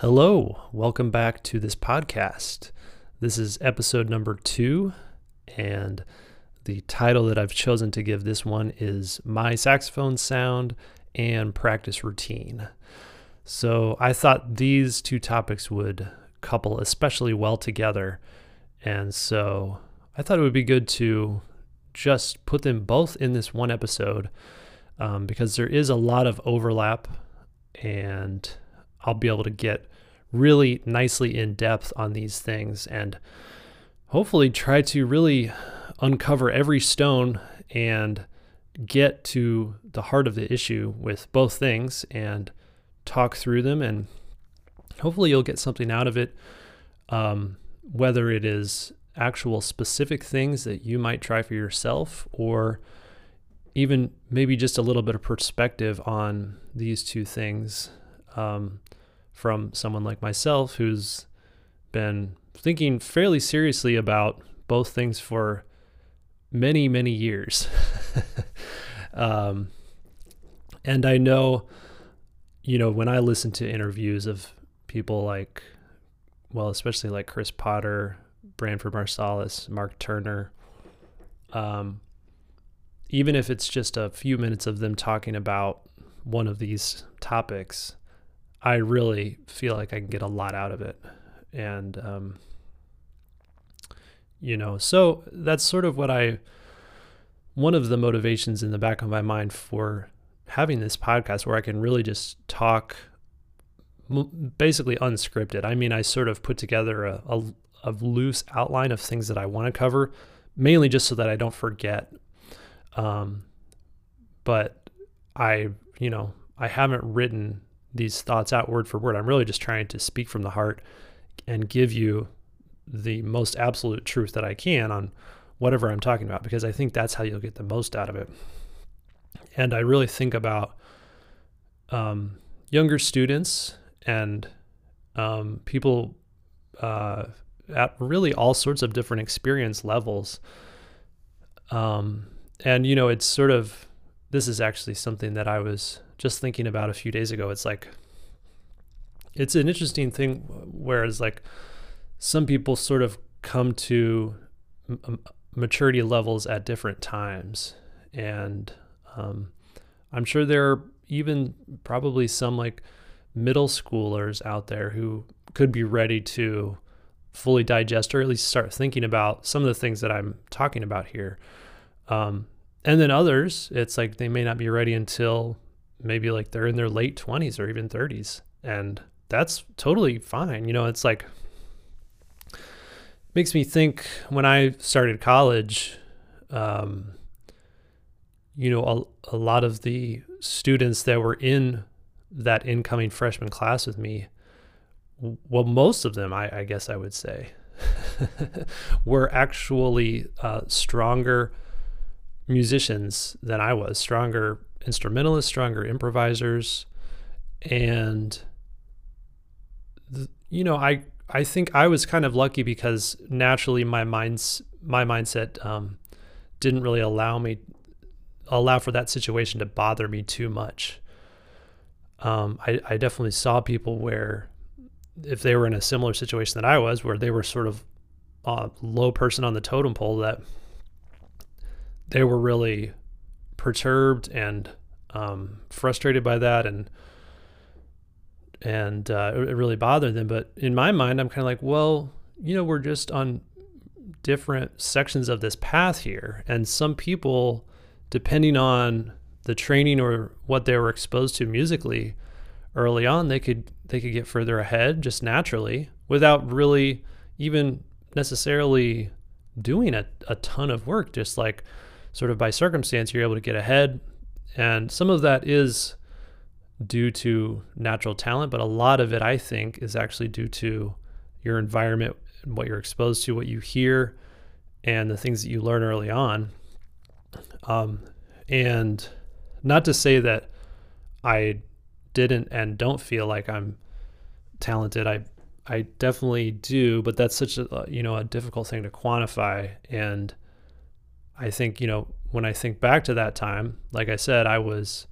Hello, welcome back to this podcast. This is episode number two, and the title that I've chosen to give this one is My Saxophone Sound and Practice Routine. So I thought these two topics would couple especially well together, and so I thought it would be good to just put them both in this one episode um, because there is a lot of overlap and I'll be able to get really nicely in depth on these things and hopefully try to really uncover every stone and get to the heart of the issue with both things and talk through them. And hopefully you'll get something out of it um, whether it is actual specific things that you might try for yourself or even maybe just a little bit of perspective on these two things. Um, from someone like myself who's been thinking fairly seriously about both things for many, many years. um, and I know, you know, when I listen to interviews of people like, well, especially like Chris Potter, Branford Marsalis, Mark Turner, um, even if it's just a few minutes of them talking about one of these topics, I really feel like I can get a lot out of it. And, um, you know, so that's sort of what I, one of the motivations in the back of my mind for having this podcast where I can really just talk basically unscripted. I mean, I sort of put together a, a, a loose outline of things that I want to cover, mainly just so that I don't forget um, but I, you know, I haven't written these thoughts out word for word. I'm really just trying to speak from the heart and give you the most absolute truth that I can on whatever I'm talking about because I think that's how you'll get the most out of it. And I really think about um, younger students and um, people uh, at really all sorts of different experience levels. Um, and you know, it's sort of this is actually something that I was just thinking about a few days ago. It's like it's an interesting thing whereas like some people sort of come to m- maturity levels at different times and um, i'm sure there are even probably some like middle schoolers out there who could be ready to fully digest or at least start thinking about some of the things that i'm talking about here um, and then others, it's like they may not be ready until maybe like they're in their late 20s or even 30s. And that's totally fine. You know, it's like, makes me think when I started college, um, you know, a, a lot of the students that were in that incoming freshman class with me, well, most of them, I, I guess I would say, were actually uh, stronger musicians than I was, stronger instrumentalists, stronger improvisers, and you know, I I think I was kind of lucky because naturally my mind's my mindset um, didn't really allow me allow for that situation to bother me too much. Um, I, I definitely saw people where if they were in a similar situation that I was, where they were sort of a low person on the totem pole that they were really perturbed and um, frustrated by that and and uh, it really bothered them but in my mind i'm kind of like well you know we're just on different sections of this path here and some people depending on the training or what they were exposed to musically early on they could they could get further ahead just naturally without really even necessarily doing a, a ton of work just like sort of by circumstance, you're able to get ahead. And some of that is due to natural talent, but a lot of it, I think, is actually due to your environment, what you're exposed to, what you hear, and the things that you learn early on. Um, and not to say that I didn't and don't feel like I'm talented. I I definitely do, but that's such a you know a difficult thing to quantify and I think, you know, when I think back to that time, like I said, I was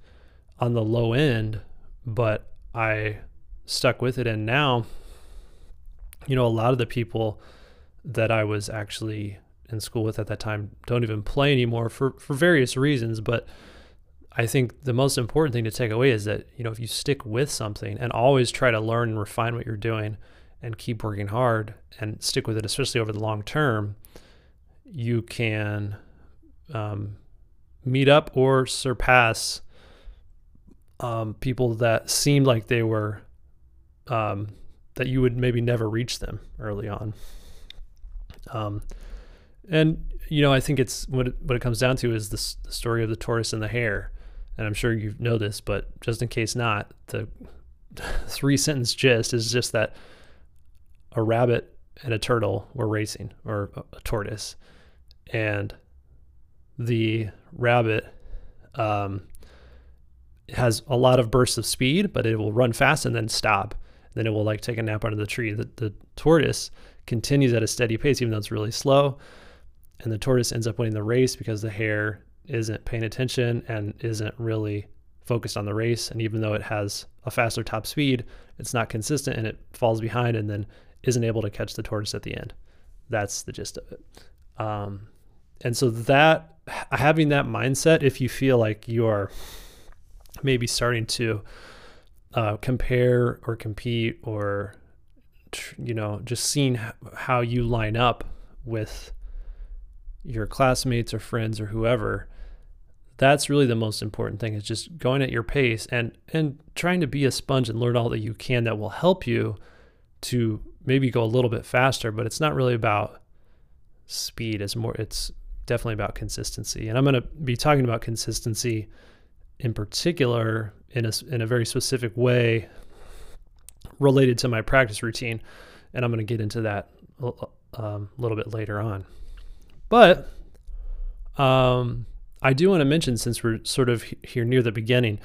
on the low end, but I stuck with it. And now, you know, a lot of the people that I was actually in school with at that time don't even play anymore for, for various reasons. But I think the most important thing to take away is that, you know, if you stick with something and always try to learn and refine what you're doing and keep working hard and stick with it, especially over the long term, you can um, meet up or surpass um, people that seemed like they were um, that you would maybe never reach them early on. Um, and you know, I think it's what it, what it comes down to is this, the story of the tortoise and the hare. And I'm sure you know this, but just in case not, the three sentence gist is just that a rabbit and a turtle were racing, or a, a tortoise, and the rabbit um, has a lot of bursts of speed, but it will run fast and then stop. Then it will like take a nap under the tree. The, the tortoise continues at a steady pace, even though it's really slow. And the tortoise ends up winning the race because the hare isn't paying attention and isn't really focused on the race. And even though it has a faster top speed, it's not consistent and it falls behind and then isn't able to catch the tortoise at the end. That's the gist of it. Um, and so that having that mindset, if you feel like you are maybe starting to uh, compare or compete or you know just seeing how you line up with your classmates or friends or whoever that's really the most important thing is just going at your pace and and trying to be a sponge and learn all that you can that will help you to maybe go a little bit faster but it's not really about speed it's more it's definitely about consistency and i'm going to be talking about consistency in particular in a, in a very specific way related to my practice routine. And I'm going to get into that a um, little bit later on. But um, I do want to mention, since we're sort of here near the beginning,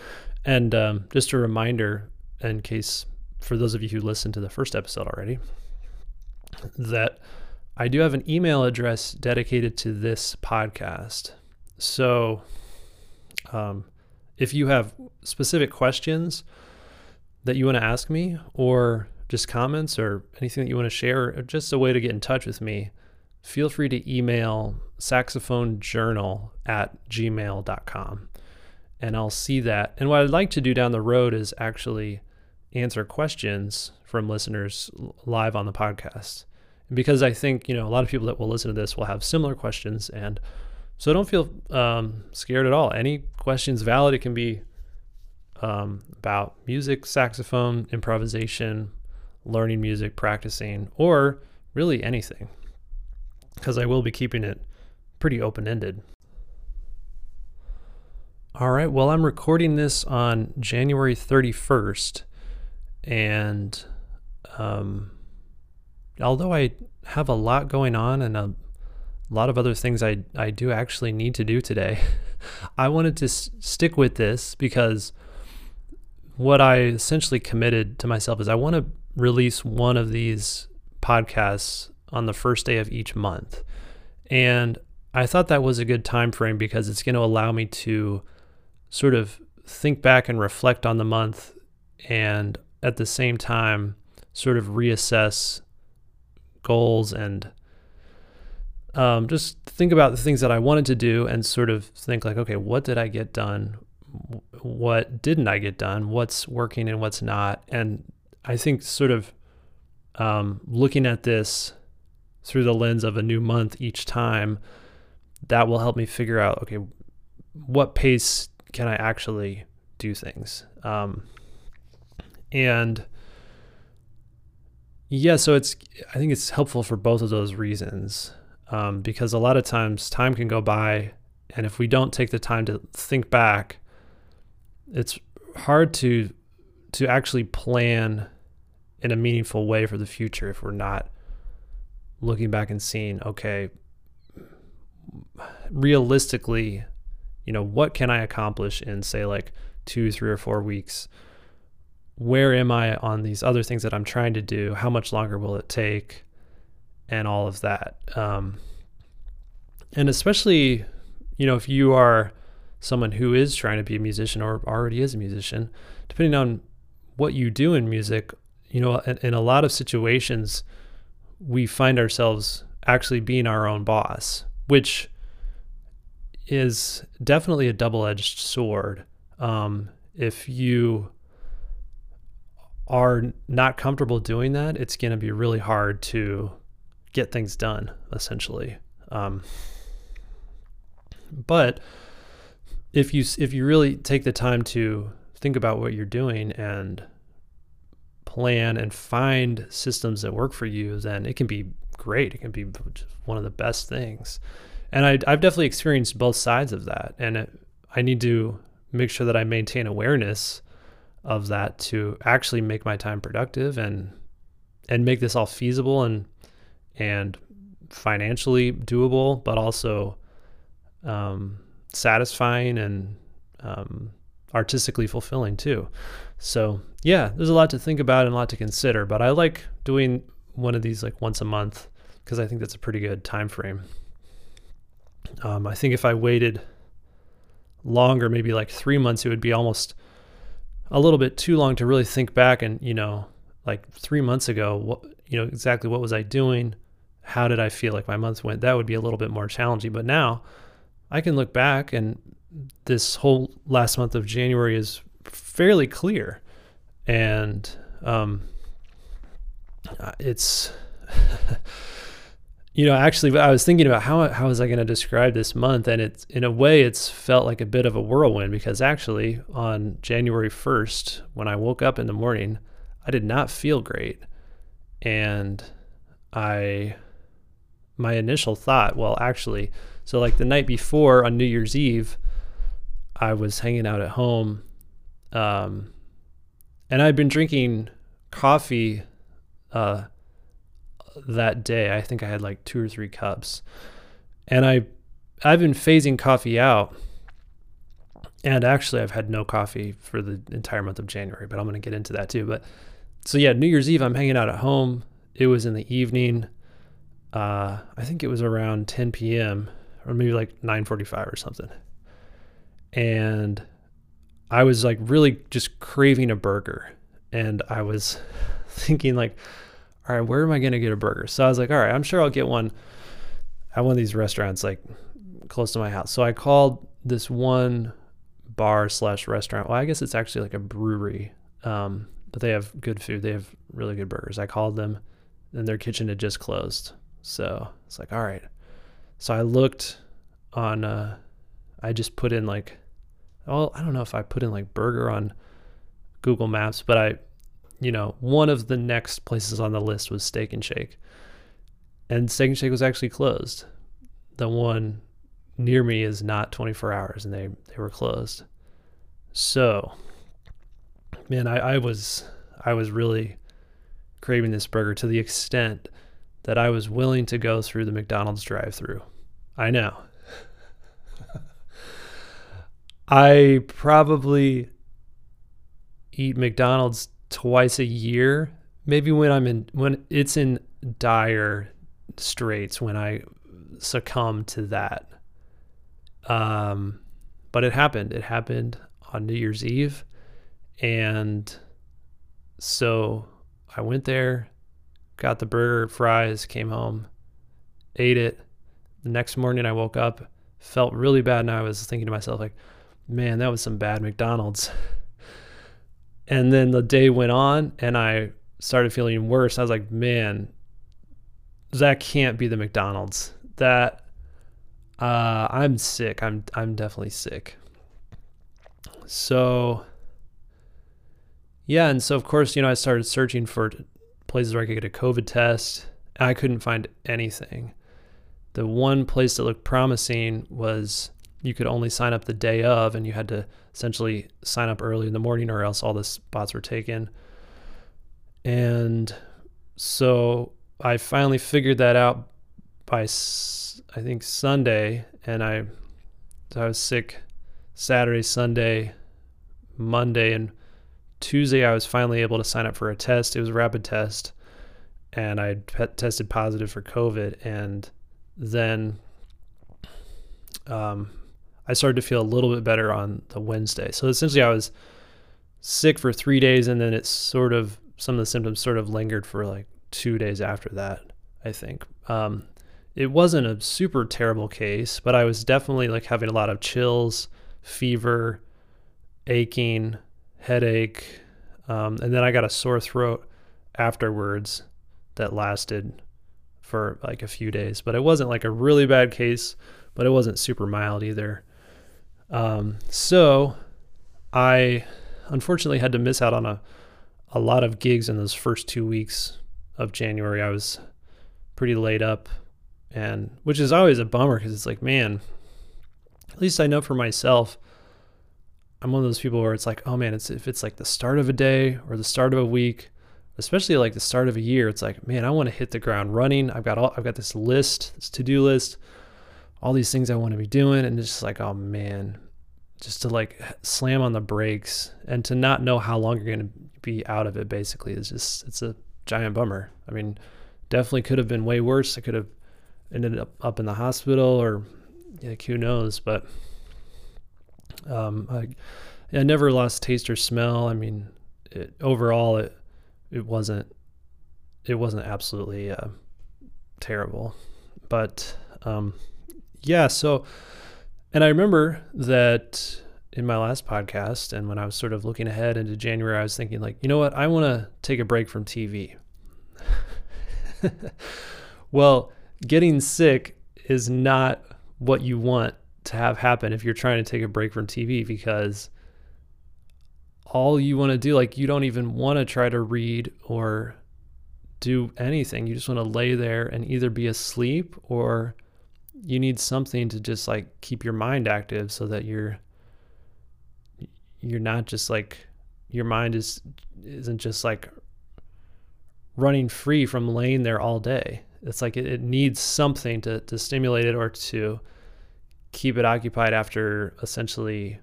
and um, just a reminder in case for those of you who listened to the first episode already, that I do have an email address dedicated to this podcast. So um, if you have specific questions that you want to ask me, or just comments or anything that you want to share, or just a way to get in touch with me, feel free to email saxophonejournal at gmail.com and I'll see that. And what I'd like to do down the road is actually answer questions from listeners live on the podcast. Because I think, you know, a lot of people that will listen to this will have similar questions and so don't feel um, scared at all. Any questions valid. It can be um, about music, saxophone, improvisation, learning music, practicing, or really anything. Because I will be keeping it pretty open ended. All right. Well, I'm recording this on January 31st. And um, although I have a lot going on and a lot of other things I, I do actually need to do today. I wanted to s- stick with this because what I essentially committed to myself is I want to release one of these podcasts on the first day of each month. And I thought that was a good time frame because it's going to allow me to sort of think back and reflect on the month and at the same time sort of reassess goals and um, just think about the things that I wanted to do and sort of think like, okay, what did I get done? What didn't I get done? What's working and what's not? And I think sort of um, looking at this through the lens of a new month each time, that will help me figure out, okay, what pace can I actually do things? Um, and yeah, so it's, I think it's helpful for both of those reasons um, because a lot of times time can go by, and if we don't take the time to think back, it's hard to to actually plan in a meaningful way for the future if we're not looking back and seeing, okay, realistically, you know, what can I accomplish in say like two, three, or four weeks? Where am I on these other things that I'm trying to do? How much longer will it take? and all of that. Um, and especially, you know, if you are someone who is trying to be a musician or already is a musician, depending on what you do in music, you know, in, in a lot of situations, we find ourselves actually being our own boss, which is definitely a double edged sword. Um, if you are not comfortable doing that, it's going to be really hard to get things done, essentially. Um, but if you if you really take the time to think about what you're doing and plan and find systems that work for you, then it can be great. It can be one of the best things. And I, have definitely experienced both sides of that. And it, I need to make sure that I maintain awareness of that to actually make my time productive and and make this all feasible and and financially doable, but also um, satisfying and um, artistically fulfilling too. So yeah, there's a lot to think about and a lot to consider. But I like doing one of these like once a month because I think that's a pretty good time frame. Um, I think if I waited longer, maybe like three months, it would be almost a little bit too long to really think back and you know like three months ago what you know exactly what was i doing? How did i feel like my month went? That would be a little bit more challenging. But now i can look back and this whole last month of january is fairly clear. And um, it's you know, actually, I was thinking about how how was I going to describe this month, and it's in a way, it's felt like a bit of a whirlwind because actually, on January first, when I woke up in the morning, I did not feel great, and I, my initial thought, well, actually, so like the night before on New Year's Eve, I was hanging out at home, um, and I'd been drinking coffee, uh that day. I think I had like two or three cups. And I I've been phasing coffee out. And actually I've had no coffee for the entire month of January, but I'm going to get into that too. But so yeah, New Year's Eve I'm hanging out at home. It was in the evening. Uh, I think it was around 10 p.m. or maybe like 9:45 or something. And I was like really just craving a burger. And I was thinking like all right, where am I going to get a burger? So I was like, all right, I'm sure I'll get one at one of these restaurants like close to my house. So I called this one bar slash restaurant. Well, I guess it's actually like a brewery, um, but they have good food. They have really good burgers. I called them, and their kitchen had just closed. So it's like, all right. So I looked on. Uh, I just put in like, well, I don't know if I put in like burger on Google Maps, but I you know, one of the next places on the list was Steak and Shake. And Steak and Shake was actually closed. The one near me is not 24 hours and they, they were closed. So, man, I, I was I was really craving this burger to the extent that I was willing to go through the McDonald's drive-through. I know. I probably eat McDonald's twice a year, maybe when I'm in when it's in dire straits when I succumb to that. Um, but it happened. It happened on New Year's Eve, and so I went there, got the burger, fries, came home, ate it. The next morning I woke up, felt really bad, and I was thinking to myself like, "Man, that was some bad McDonald's." And then the day went on and I started feeling worse. I was like, man, that can't be the McDonald's. That uh, I'm sick. I'm I'm definitely sick. So yeah, and so of course, you know, I started searching for places where I could get a COVID test. I couldn't find anything. The one place that looked promising was you could only sign up the day of, and you had to essentially sign up early in the morning, or else all the spots were taken. And so I finally figured that out by I think Sunday, and I I was sick Saturday, Sunday, Monday, and Tuesday. I was finally able to sign up for a test. It was a rapid test, and I tested positive for COVID. And then um, I started to feel a little bit better on the Wednesday. So essentially, I was sick for three days, and then it's sort of some of the symptoms sort of lingered for like two days after that. I think um, it wasn't a super terrible case, but I was definitely like having a lot of chills, fever, aching, headache, um, and then I got a sore throat afterwards that lasted for like a few days. But it wasn't like a really bad case, but it wasn't super mild either. Um, so I unfortunately had to miss out on a, a lot of gigs in those first two weeks of January. I was pretty laid up and which is always a bummer because it's like, man, at least I know for myself, I'm one of those people where it's like, oh man, it's if it's like the start of a day or the start of a week, especially like the start of a year, it's like, man, I want to hit the ground running. I've got all I've got this list, this to-do list, all these things I want to be doing, and it's just like, oh man, just to like slam on the brakes and to not know how long you're gonna be out of it basically is just it's a giant bummer. I mean, definitely could have been way worse. I could have ended up up in the hospital or like who knows, but um, I, I never lost taste or smell. I mean, it, overall, it it wasn't it wasn't absolutely uh, terrible, but um, yeah. So, and I remember that in my last podcast, and when I was sort of looking ahead into January, I was thinking like, you know what, I want to take a break from TV. well, getting sick is not what you want to have happen if you're trying to take a break from TV because all you want to do, like, you don't even want to try to read or do anything. You just want to lay there and either be asleep or you need something to just like keep your mind active so that you're you're not just like your mind is isn't just like running free from laying there all day. It's like it, it needs something to, to stimulate it or to keep it occupied after essentially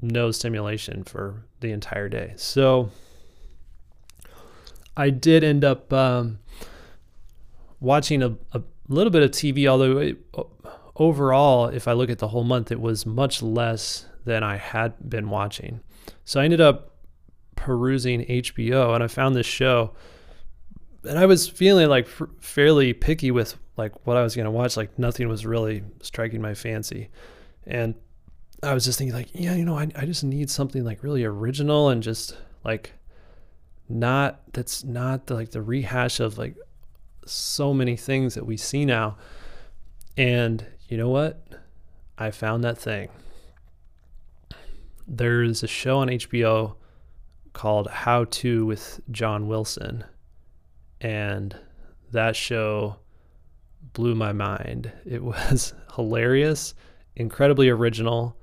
no stimulation for the entire day. So I did end up um, watching a, a, little bit of TV, although it, overall, if I look at the whole month, it was much less than I had been watching. So I ended up perusing HBO and I found this show and I was feeling like fairly picky with like what I was going to watch. Like nothing was really striking my fancy. And I was just thinking like, yeah, you know, I, I just need something like really original and just like not, that's not the, like the rehash of like so many things that we see now. And you know what? I found that thing. There's a show on HBO called How To with John Wilson and that show blew my mind. It was hilarious, incredibly original,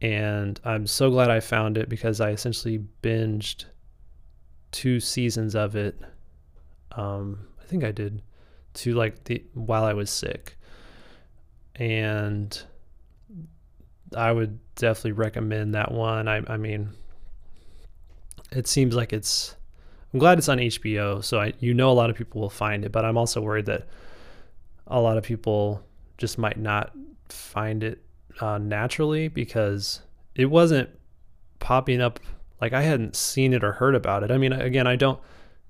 and I'm so glad I found it because I essentially binged two seasons of it. Um, think I did to like the while I was sick, and I would definitely recommend that one. I, I mean, it seems like it's I'm glad it's on HBO, so I you know a lot of people will find it, but I'm also worried that a lot of people just might not find it uh, naturally because it wasn't popping up like I hadn't seen it or heard about it. I mean, again, I don't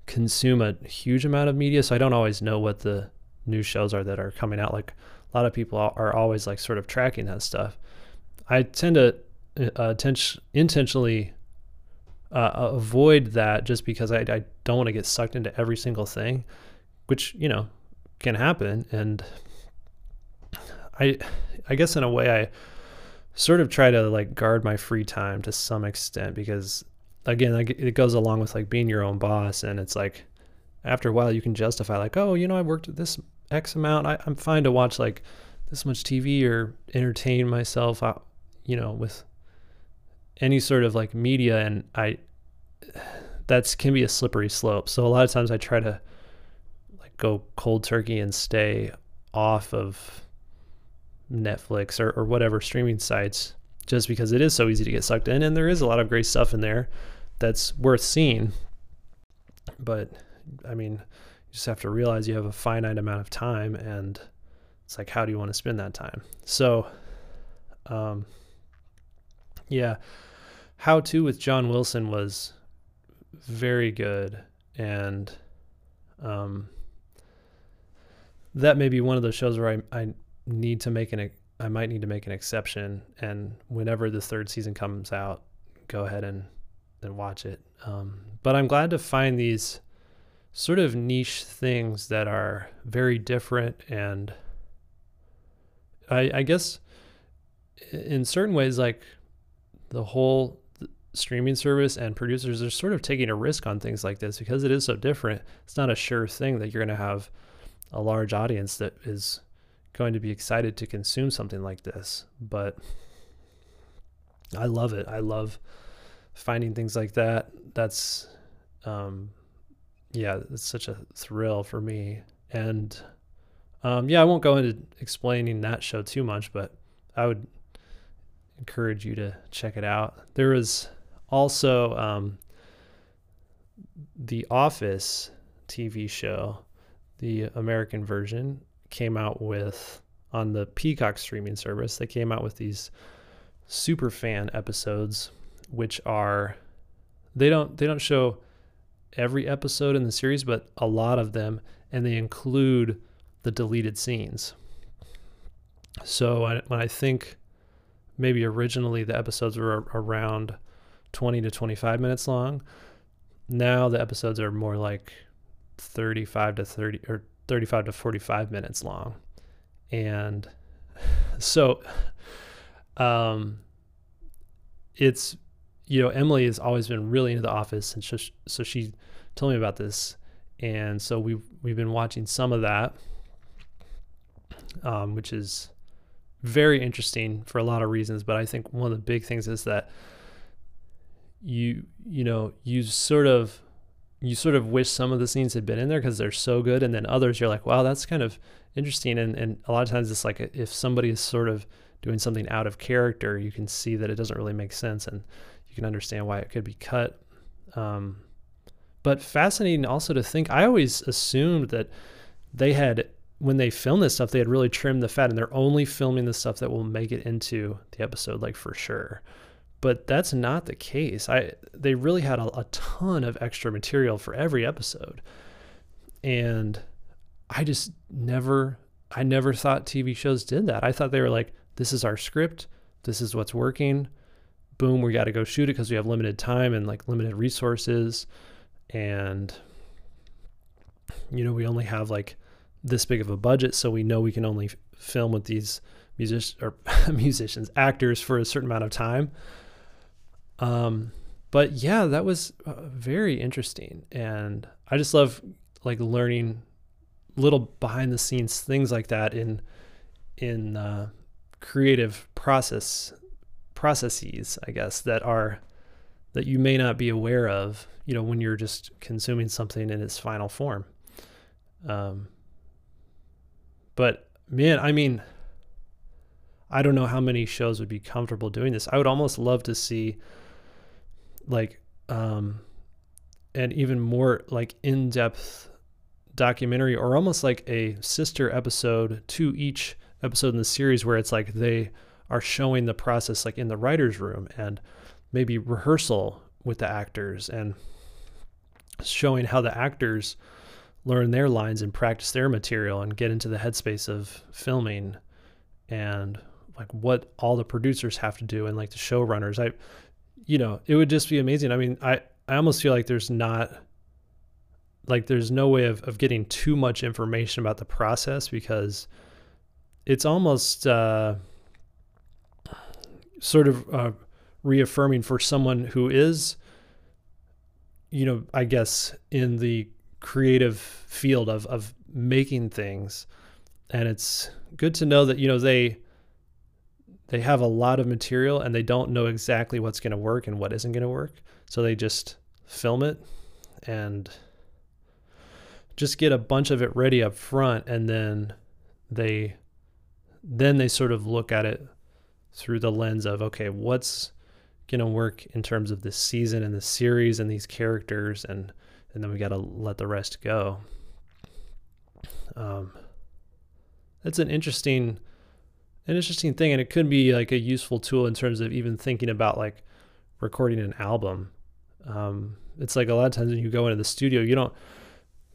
consume a huge amount of media, so I don't always know what the new shows are that are coming out. Like a lot of people are always like sort of tracking that stuff. I tend to uh, intentionally uh, avoid that just because I, I don't want to get sucked into every single thing, which you know can happen. And I I guess in a way I sort of try to like guard my free time to some extent because again it goes along with like being your own boss and it's like after a while you can justify like oh you know I worked this X amount I, I'm fine to watch like this much TV or entertain myself you know with any sort of like media and I that's can be a slippery slope. So a lot of times I try to like go cold turkey and stay off of Netflix or, or whatever streaming sites just because it is so easy to get sucked in and there is a lot of great stuff in there that's worth seeing. But I mean, you just have to realize you have a finite amount of time and it's like how do you want to spend that time? So um yeah, How to with John Wilson was very good, and um, that may be one of those shows where I, I need to make an I might need to make an exception, and whenever the third season comes out, go ahead and and watch it. Um, but I'm glad to find these sort of niche things that are very different and I, I guess in certain ways like the whole streaming service and producers are sort of taking a risk on things like this because it is so different. It's not a sure thing that you're going to have a large audience that is going to be excited to consume something like this. But I love it. I love finding things like that. That's, um, yeah, it's such a thrill for me. And um, yeah, I won't go into explaining that show too much, but I would encourage you to check it out. There was also um, the Office TV show, the American version, came out with on the Peacock streaming service. They came out with these super fan episodes, which are they don't they don't show every episode in the series, but a lot of them, and they include the deleted scenes. So I, when I think maybe originally the episodes were around 20 to 25 minutes long. Now the episodes are more like 35 to 30 or 35 to 45 minutes long. And so um it's you know Emily has always been really into the office and so she, so she told me about this and so we we've, we've been watching some of that um, which is very interesting for a lot of reasons but I think one of the big things is that you you know you sort of you sort of wish some of the scenes had been in there because they're so good and then others you're like wow that's kind of interesting. And, and a lot of times it's like if somebody is sort of doing something out of character you can see that it doesn't really make sense and you can understand why it could be cut. Um, but fascinating also to think i always assumed that they had when they film this stuff they had really trimmed the fat and they're only filming the stuff that will make it into the episode like for sure but that's not the case. I they really had a, a ton of extra material for every episode, and I just never I never thought TV shows did that. I thought they were like, this is our script, this is what's working. Boom, we got to go shoot it because we have limited time and like limited resources, and you know we only have like this big of a budget, so we know we can only film with these musicians or musicians actors for a certain amount of time. Um, but yeah, that was uh, very interesting, and I just love like learning little behind the scenes things like that in in uh, creative process processes, I guess that are that you may not be aware of, you know, when you're just consuming something in its final form. Um, but man, I mean, I don't know how many shows would be comfortable doing this. I would almost love to see like um even more like in-depth documentary or almost like a sister episode to each episode in the series where it's like they are showing the process like in the writers room and maybe rehearsal with the actors and showing how the actors learn their lines and practice their material and get into the headspace of filming and like what all the producers have to do and like the showrunners. I you know, it would just be amazing. I mean, I, I almost feel like there's not like there's no way of, of getting too much information about the process because it's almost uh, sort of uh, reaffirming for someone who is, you know, I guess in the creative field of, of making things. And it's good to know that, you know, they, they have a lot of material and they don't know exactly what's going to work and what isn't going to work. So they just film it and just get a bunch of it ready up front and then they then they sort of look at it through the lens of okay, what's going to work in terms of this season and the series and these characters and and then we got to let the rest go. Um, that's an interesting an interesting thing and it could be like a useful tool in terms of even thinking about like recording an album. Um, it's like a lot of times when you go into the studio, you don't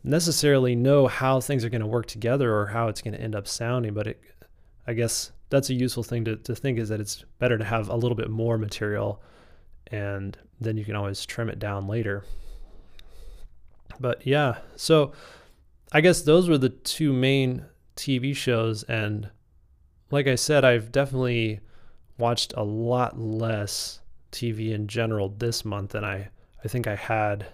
necessarily know how things are going to work together or how it's going to end up sounding. But it, I guess that's a useful thing to, to think is that it's better to have a little bit more material and then you can always trim it down later. But yeah, so I guess those were the two main TV shows. And like I said, I've definitely watched a lot less TV in general this month than I, I think I had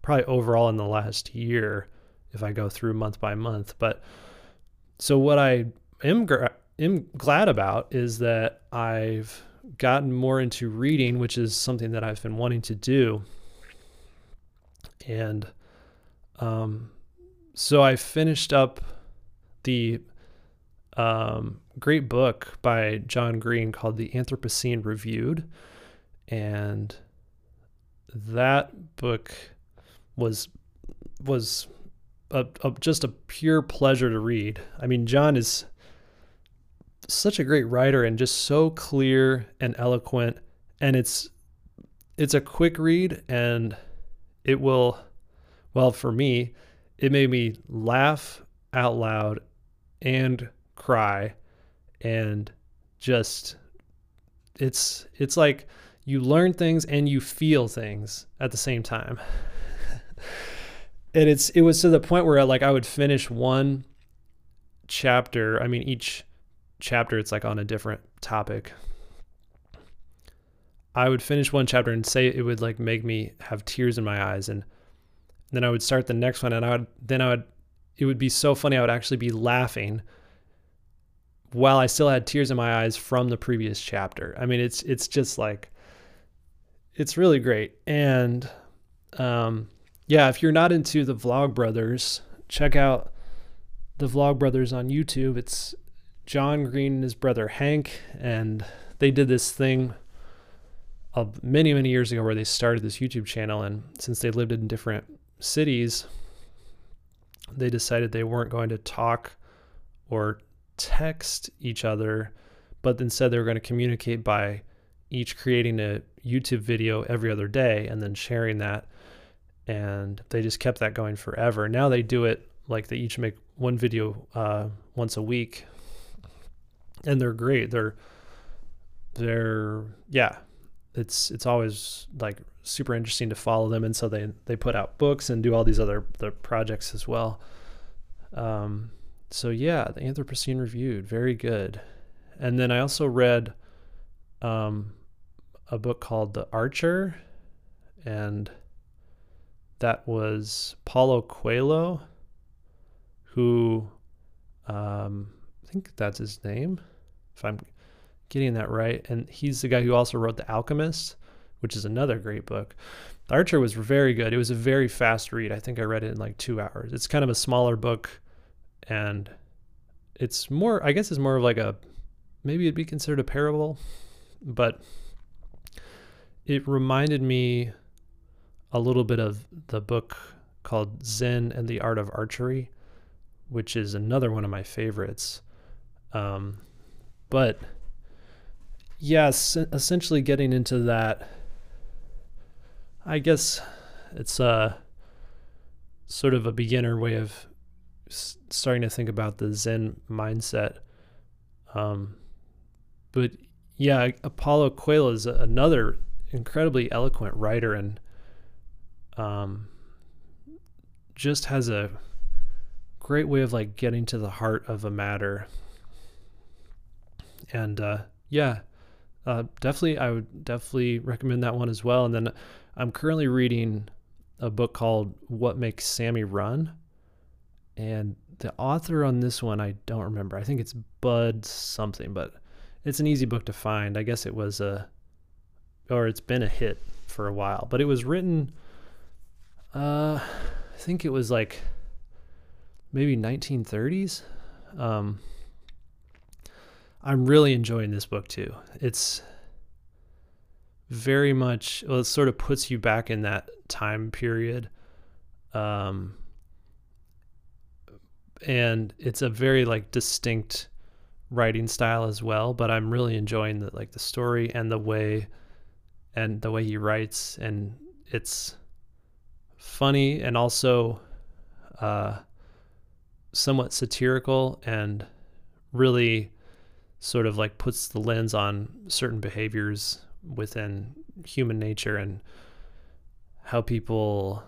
probably overall in the last year if I go through month by month. But so what I am, am glad about is that I've gotten more into reading, which is something that I've been wanting to do. And um, so I finished up the um, great book by John Green called The Anthropocene Reviewed. And that book was was a, a, just a pure pleasure to read. I mean, John is such a great writer and just so clear and eloquent, and it's it's a quick read and it will well for me it made me laugh out loud and cry and just it's it's like you learn things and you feel things at the same time. And it's it was to the point where like I would finish one chapter I mean each chapter it's like on a different topic. I would finish one chapter and say it would like make me have tears in my eyes and then I would start the next one and I would then I would it would be so funny I would actually be laughing while I still had tears in my eyes from the previous chapter. I mean it's it's just like it's really great. And um yeah, if you're not into the Vlogbrothers, check out the Vlogbrothers on YouTube. It's John Green and his brother Hank and they did this thing of many many years ago where they started this YouTube channel and since they lived in different cities, they decided they weren't going to talk or text each other, but instead they were going to communicate by each creating a YouTube video every other day and then sharing that. And they just kept that going forever. Now they do it like they each make one video uh, once a week, and they're great. They're they're yeah, it's it's always like super interesting to follow them, and so they they put out books and do all these other the projects as well. Um, so yeah, the Anthropocene Reviewed, very good. And then I also read um, a book called The Archer, and that was Paulo Coelho, who um, I think that's his name, if I'm getting that right. And he's the guy who also wrote The Alchemist which is another great book. The Archer was very good. It was a very fast read. I think I read it in like two hours. It's kind of a smaller book, and it's more. I guess it's more of like a maybe it'd be considered a parable, but it reminded me a little bit of the book called Zen and the Art of Archery, which is another one of my favorites. Um, but yes, essentially getting into that I guess it's a sort of a beginner way of starting to think about the Zen mindset. Um, but yeah, Paulo Coelho is another incredibly eloquent writer and um, just has a great way of like getting to the heart of a matter. And uh, yeah, uh, definitely, I would definitely recommend that one as well. And then I'm currently reading a book called What Makes Sammy Run. And the author on this one, I don't remember. I think it's Bud something, but it's an easy book to find. I guess it was a, or it's been a hit for a while, but it was written, uh, I think it was like maybe 1930s. Um, I'm really enjoying this book too. It's very much well it sort of puts you back in that time period um and it's a very like distinct writing style as well but i'm really enjoying the like the story and the way and the way he writes, and it's funny and also uh, somewhat satirical and really sort of like puts the lens on certain behaviors within human nature and how people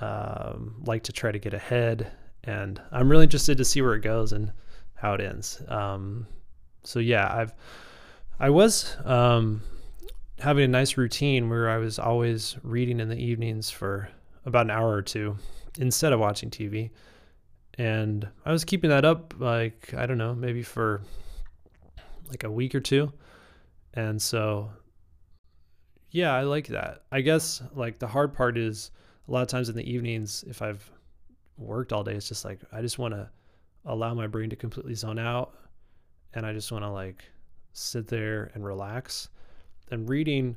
um, like to try to get ahead. And I'm really interested to see where it goes and how it ends. Um, so yeah, I've I was um, having a nice routine where I was always reading in the evenings for about an hour or two instead of watching TV. And I was keeping that up like I don't know, maybe for like a week or two. And so yeah, I like that. I guess like the hard part is a lot of times in the evenings if I've worked all day it's just like I just want to allow my brain to completely zone out and I just want to like sit there and relax. And reading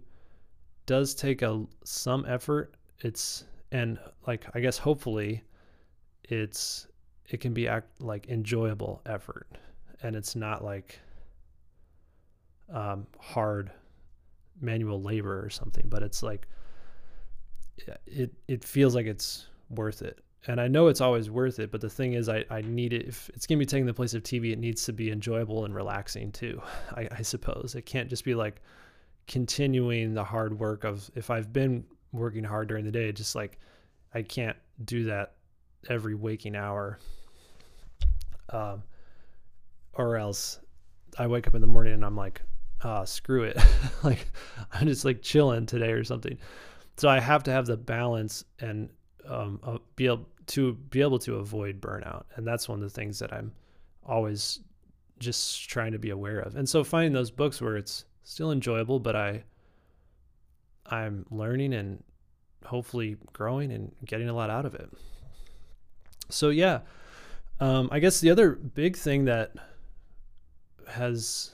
does take a some effort. It's and like I guess hopefully it's it can be act like enjoyable effort and it's not like um, hard manual labor or something but it's like it it feels like it's worth it and I know it's always worth it, but the thing is, I, I need it. If it's going to be taking the place of TV, it needs to be enjoyable and relaxing too, I, I suppose. It can't just be like continuing the hard work of if I've been working hard during the day, just like I can't do that every waking hour. Um, or else I wake up in the morning and I'm like, ah, screw it. like I'm just like chilling today or something. So I have to have the balance and um, uh, be able to be able to avoid burnout. And that's one of the things that I'm always just trying to be aware of. And so finding those books where it's still enjoyable, but I I'm learning and hopefully growing and getting a lot out of it. So yeah, um, I guess the other big thing that has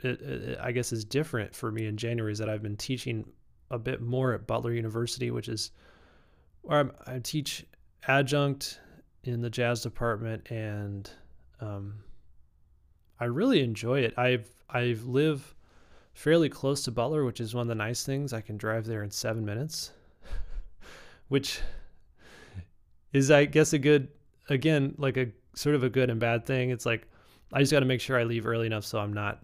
it, it, I guess is different for me in January is that I've been teaching a bit more at Butler University, which is where i teach adjunct in the jazz department, and um, I really enjoy it. I've I live fairly close to Butler, which is one of the nice things. I can drive there in seven minutes, which is, I guess, a good again like a sort of a good and bad thing. It's like I just got to make sure I leave early enough so I'm not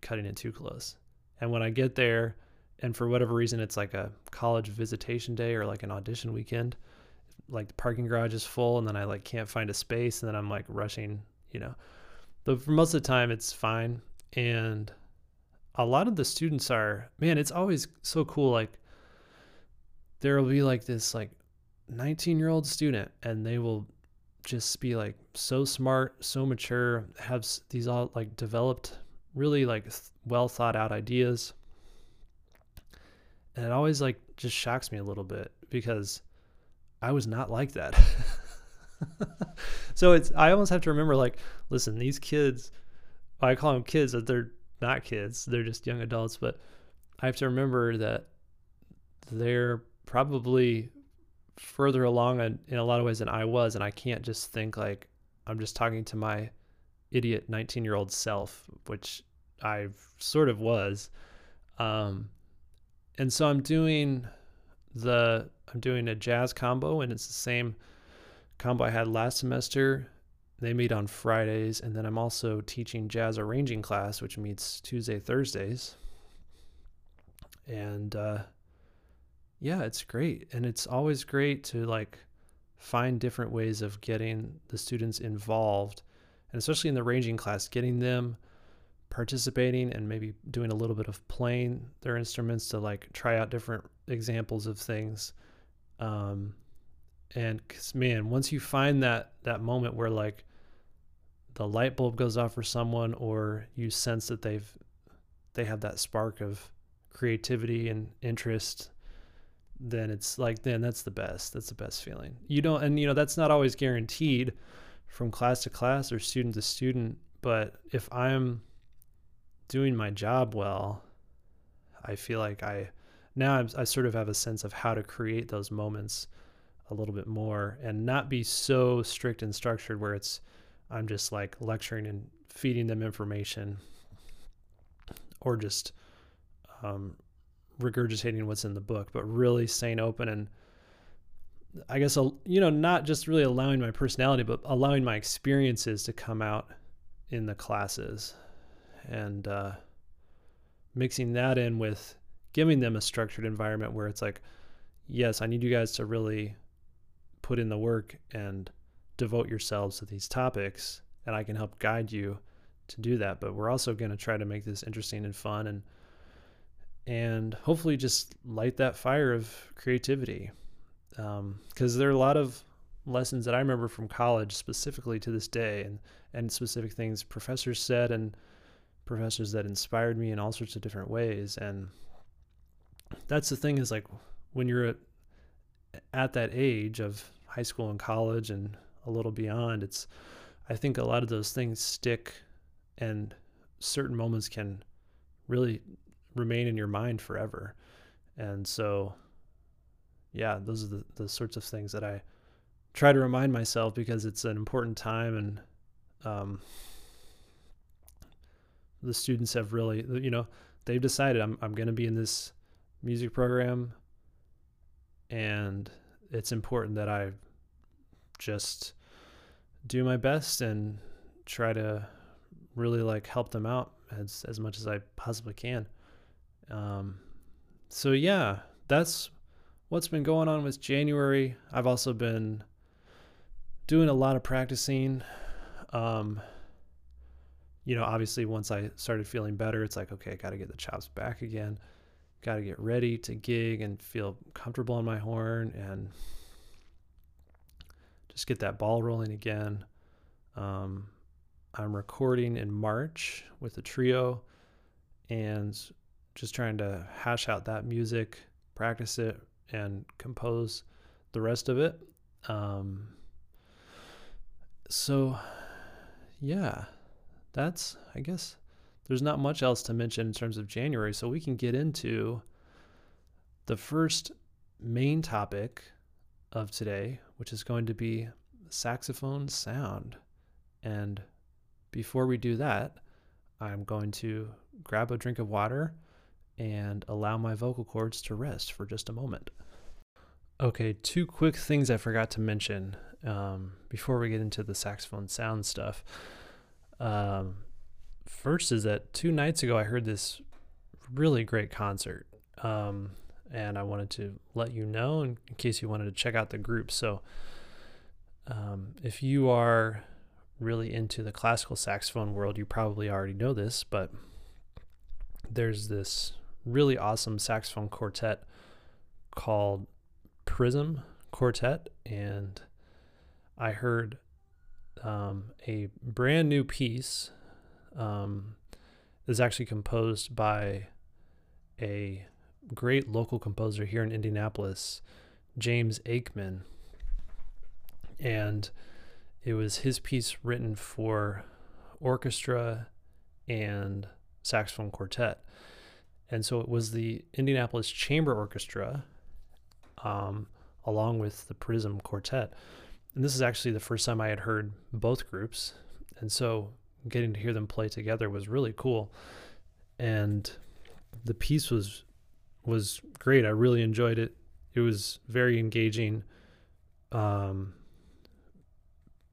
cutting it too close. And when I get there, and for whatever reason it's like a college visitation day or like an audition weekend, like the parking garage is full and then I like can't find a space and then I'm like rushing, you know. But for most of the time it's fine. And a lot of the students are, man, it's always so cool. Like there will be like this like 19 year old student and they will just be like so smart, so mature, have these all like developed really like well thought out ideas. And it always like just shocks me a little bit because I was not like that. so it's I almost have to remember like, listen, these kids, I call them kids, that they're not kids, they're just young adults, but I have to remember that they're probably further along in, in a lot of ways than I was, and I can't just think like I'm just talking to my idiot 19 year old self, which I sort of was. Um, and so I'm doing the I'm doing a jazz combo, and it's the same combo I had last semester. They meet on Fridays, and then I'm also teaching jazz arranging class, which meets Tuesday, Thursdays. And uh, yeah, it's great, and it's always great to like find different ways of getting the students involved, and especially in the arranging class, getting them participating and maybe doing a little bit of playing their instruments to like try out different examples of things. Um and cause man once you find that that moment where like the light bulb goes off for someone or you sense that they've they have that spark of creativity and interest then it's like then that's the best that's the best feeling. You don't and you know that's not always guaranteed from class to class or student to student but if i'm doing my job well, I feel like I now I'm, I sort of have a sense of how to create those moments a little bit more and not be so strict and structured where it's I'm just like lecturing and feeding them information or just um, regurgitating what's in the book, but really staying open and I guess you know not just really allowing my personality, but allowing my experiences to come out in the classes, and uh, mixing that in with giving them a structured environment where it's like, yes, I need you guys to really put in the work and devote yourselves to these topics, and I can help guide you to do that. But we're also going to try to make this interesting and fun and and hopefully just light that fire of creativity because um, there are a lot of lessons that I remember from college specifically to this day and and specific things professors said and professors that inspired me in all sorts of different ways and that's the thing is like when you're at, at that age of high school and college and a little beyond it's I think a lot of those things stick and certain moments can really remain in your mind forever. And so, yeah, those are the, the sorts of things that I try to remind myself because it's an important time and um, the students have really, you know, they've decided I'm, I'm going to be in this music program and it's important that I just do my best and try to really like help them out as as much as I possibly can. Um, so yeah, that's what's been going on with January. I've also been doing a lot of practicing. Um, you know, obviously, once I started feeling better, it's like, okay, I got to get the chops back again. Got to get ready to gig and feel comfortable on my horn and just get that ball rolling again. Um, I'm recording in March with a trio and just trying to hash out that music, practice it, and compose the rest of it. Um, so, yeah, that's, I guess, there's not much else to mention in terms of January. So we can get into the first main topic of today, which is going to be saxophone sound. And before we do that, I'm going to grab a drink of water and allow my vocal cords to rest for just a moment. Okay, two quick things I forgot to mention um, before we get into the saxophone sound stuff. Um, first is that two nights ago I heard this really great concert, um, and I wanted to let you know in, in, case you wanted to check out the group. So, um, if you are really into the classical saxophone world, you probably already know this, but there's this really awesome saxophone quartet called Prism Quartet, and I heard um, a brand new piece um, is actually composed by a great local composer here in Indianapolis, James Aikman, and it was his piece written for orchestra and saxophone quartet. And so it was the Indianapolis Chamber Orchestra, um, along with the Prism Quartet. And this is actually the first time I had heard both groups. And so getting to hear them play together was really cool. And the piece was was great. I really enjoyed it. It was very engaging. Um,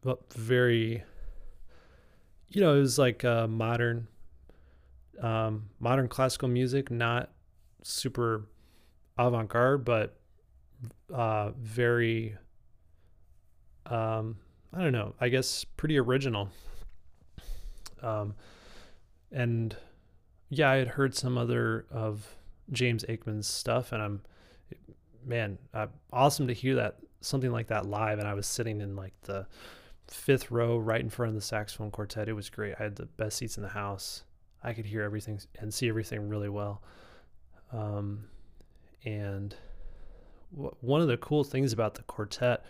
but very you know, it was like uh, modern um, modern classical music, not super avant garde, but uh, very, um, I don't know, I guess pretty original. Um, and yeah, I had heard some other of James Aikman's stuff, and I'm, man, uh, awesome to hear that something like that live. And I was sitting in like the fifth row right in front of the saxophone quartet. It was great. I had the best seats in the house. I could hear everything and see everything really well. Um, and w- one of the cool things about the quartet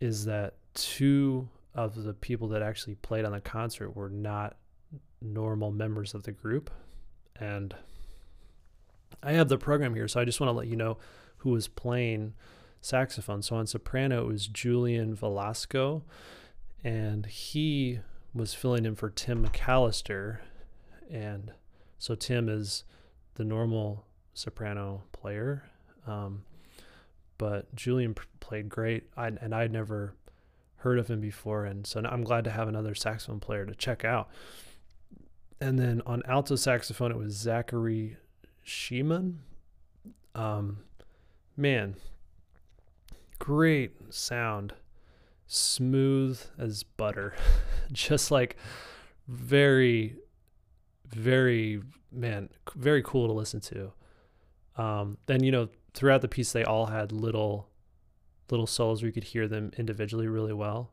is that two of the people that actually played on the concert were not normal members of the group. And I have the program here, so I just want to let you know who was playing saxophone. So on soprano, it was Julian Velasco, and he was filling in for Tim McAllister, and so Tim is the normal soprano player. Um, but Julian played great, I, and I'd never heard of him before, and so I'm glad to have another saxophone player to check out. And then on alto saxophone, it was Zachary Shemon. Um, man, great sound, smooth as butter, just like very, very man, very cool to listen to. Um, then you know throughout the piece they all had little little solos where you could hear them individually really well,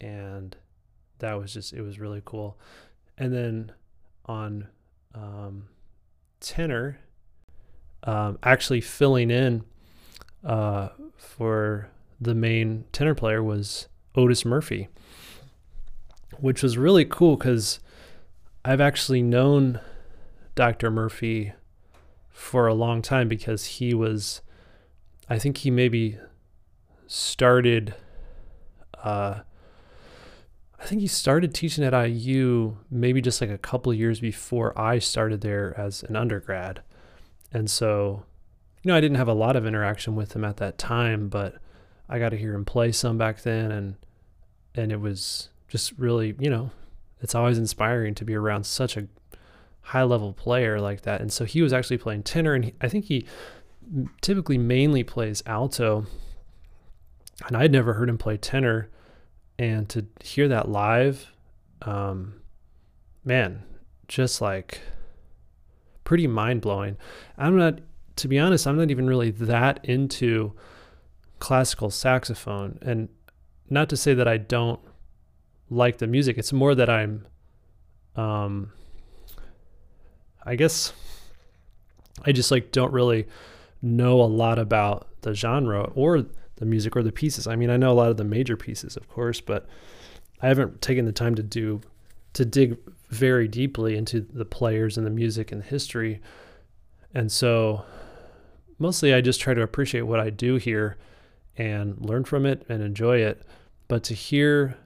and that was just it was really cool. And then on um, tenor, um, actually filling in uh, for the main tenor player was Otis Murphy, which was really cool because I've actually known Dr. Murphy for a long time because he was, I think he maybe started, uh, I think he started teaching at IU maybe just like a couple years before I started there as an undergrad. And so, you know, I didn't have a lot of interaction with him at that time, but I got to hear him play some back then and and it was just really, you know, it's always inspiring to be around such a high level player like that. And so he was actually playing tenor and he, I think he typically mainly plays alto. And I'd never heard him play tenor and to hear that live um man, just like pretty mind blowing. I'm not, to be honest, I'm not even really that into classical saxophone. And not to say that I don't like the music, it's more that I'm, um, I guess I just like don't really know a lot about the genre or the music or the pieces. I mean, I know a lot of the major pieces, of course, but I haven't taken the time to do to dig very deeply into the players and the music and the history. And so mostly I just try to appreciate what I do here and learn from it and enjoy it. But to hear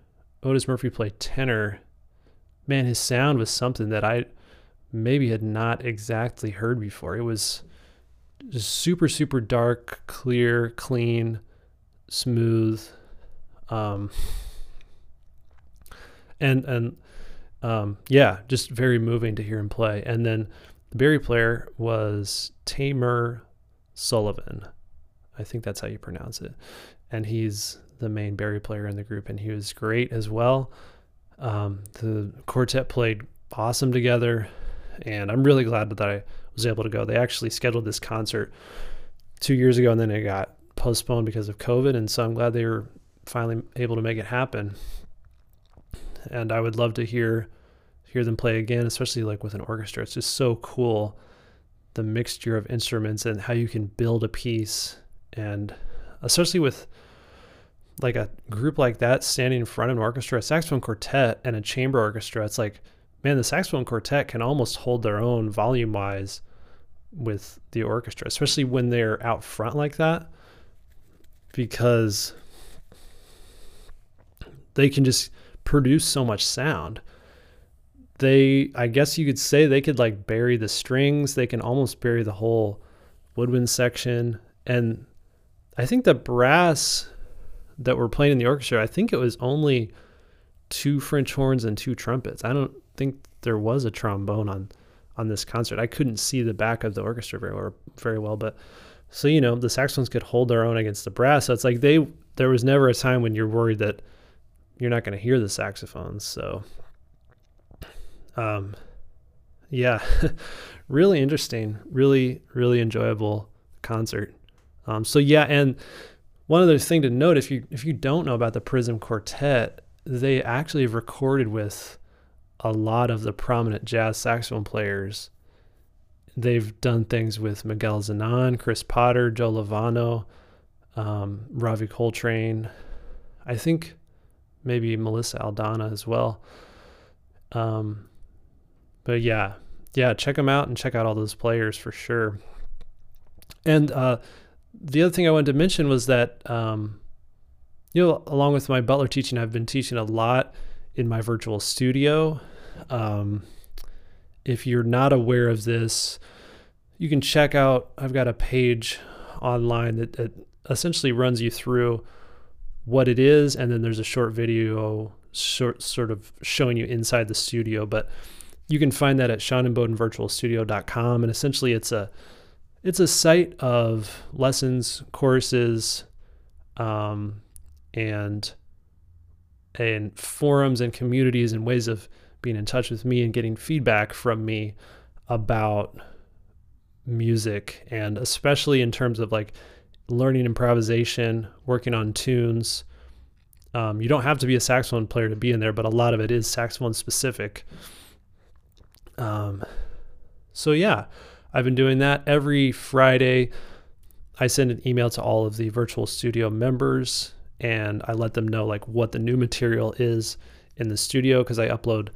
Otis Murphy play tenor, man, his sound was something that I maybe had not exactly heard before. It was super, super dark, clear, clean, smooth. Um, and and um, yeah, just very moving to hear him play. And then the bari player was Taimur Sullivan. I think that's how you pronounce it. And he's the main bari player in the group, and he was great as well. Um, the quartet played awesome together, and I'm really glad that I was able to go. They actually scheduled this concert two years ago, and then it got postponed because of COVID, and so I'm glad they were finally able to make it happen. And I would love to hear hear them play again, especially like with an orchestra. It's just so cool the mixture of instruments and how you can build a piece and especially with like a group like that standing in front of an orchestra, a saxophone quartet and a chamber orchestra, it's like, man, the saxophone quartet can almost hold their own volume wise with the orchestra, especially when they're out front like that, because they can just produce so much sound. They I guess you could say they could like bury the strings, they can almost bury the whole woodwind section. And I think the brass that were playing in the orchestra, I think it was only two French horns and two trumpets. I don't think there was a trombone on on this concert. I couldn't see the back of the orchestra very well, very well, but so you know the saxophones could hold their own against the brass. So it's like they there was never a time when you're worried that you're not going to hear the saxophones. So um, yeah, really interesting, really, really enjoyable concert. Um, so yeah, and one other thing to note, if you if you don't know about the Prism Quartet, they actually have recorded with a lot of the prominent jazz saxophone players. They've done things with Miguel Zenon, Chris Potter, Joe Lovano, um, Ravi Coltrane. I think maybe Melissa Aldana as well. Um, but yeah, yeah, check them out and check out all those players for sure. And uh, the other thing I wanted to mention was that, um, you know, along with my Butler teaching, I've been teaching a lot in my virtual studio. Um, if you're not aware of this, you can check out, I've got a page online that, that essentially runs you through what it is, and then there's a short video short, sort of showing you inside the studio. But you can find that at seanimbodenvirtualstudio.com, and essentially it's a it's a site of lessons, courses, um, and and forums and communities and ways of being in touch with me and getting feedback from me about music and especially in terms of like learning improvisation, working on tunes. Um, you don't have to be a saxophone player to be in there, but a lot of it is saxophone specific. Um, so yeah, I've been doing that every Friday. I send an email to all of the virtual studio members and I let them know like what the new material is in the studio because I upload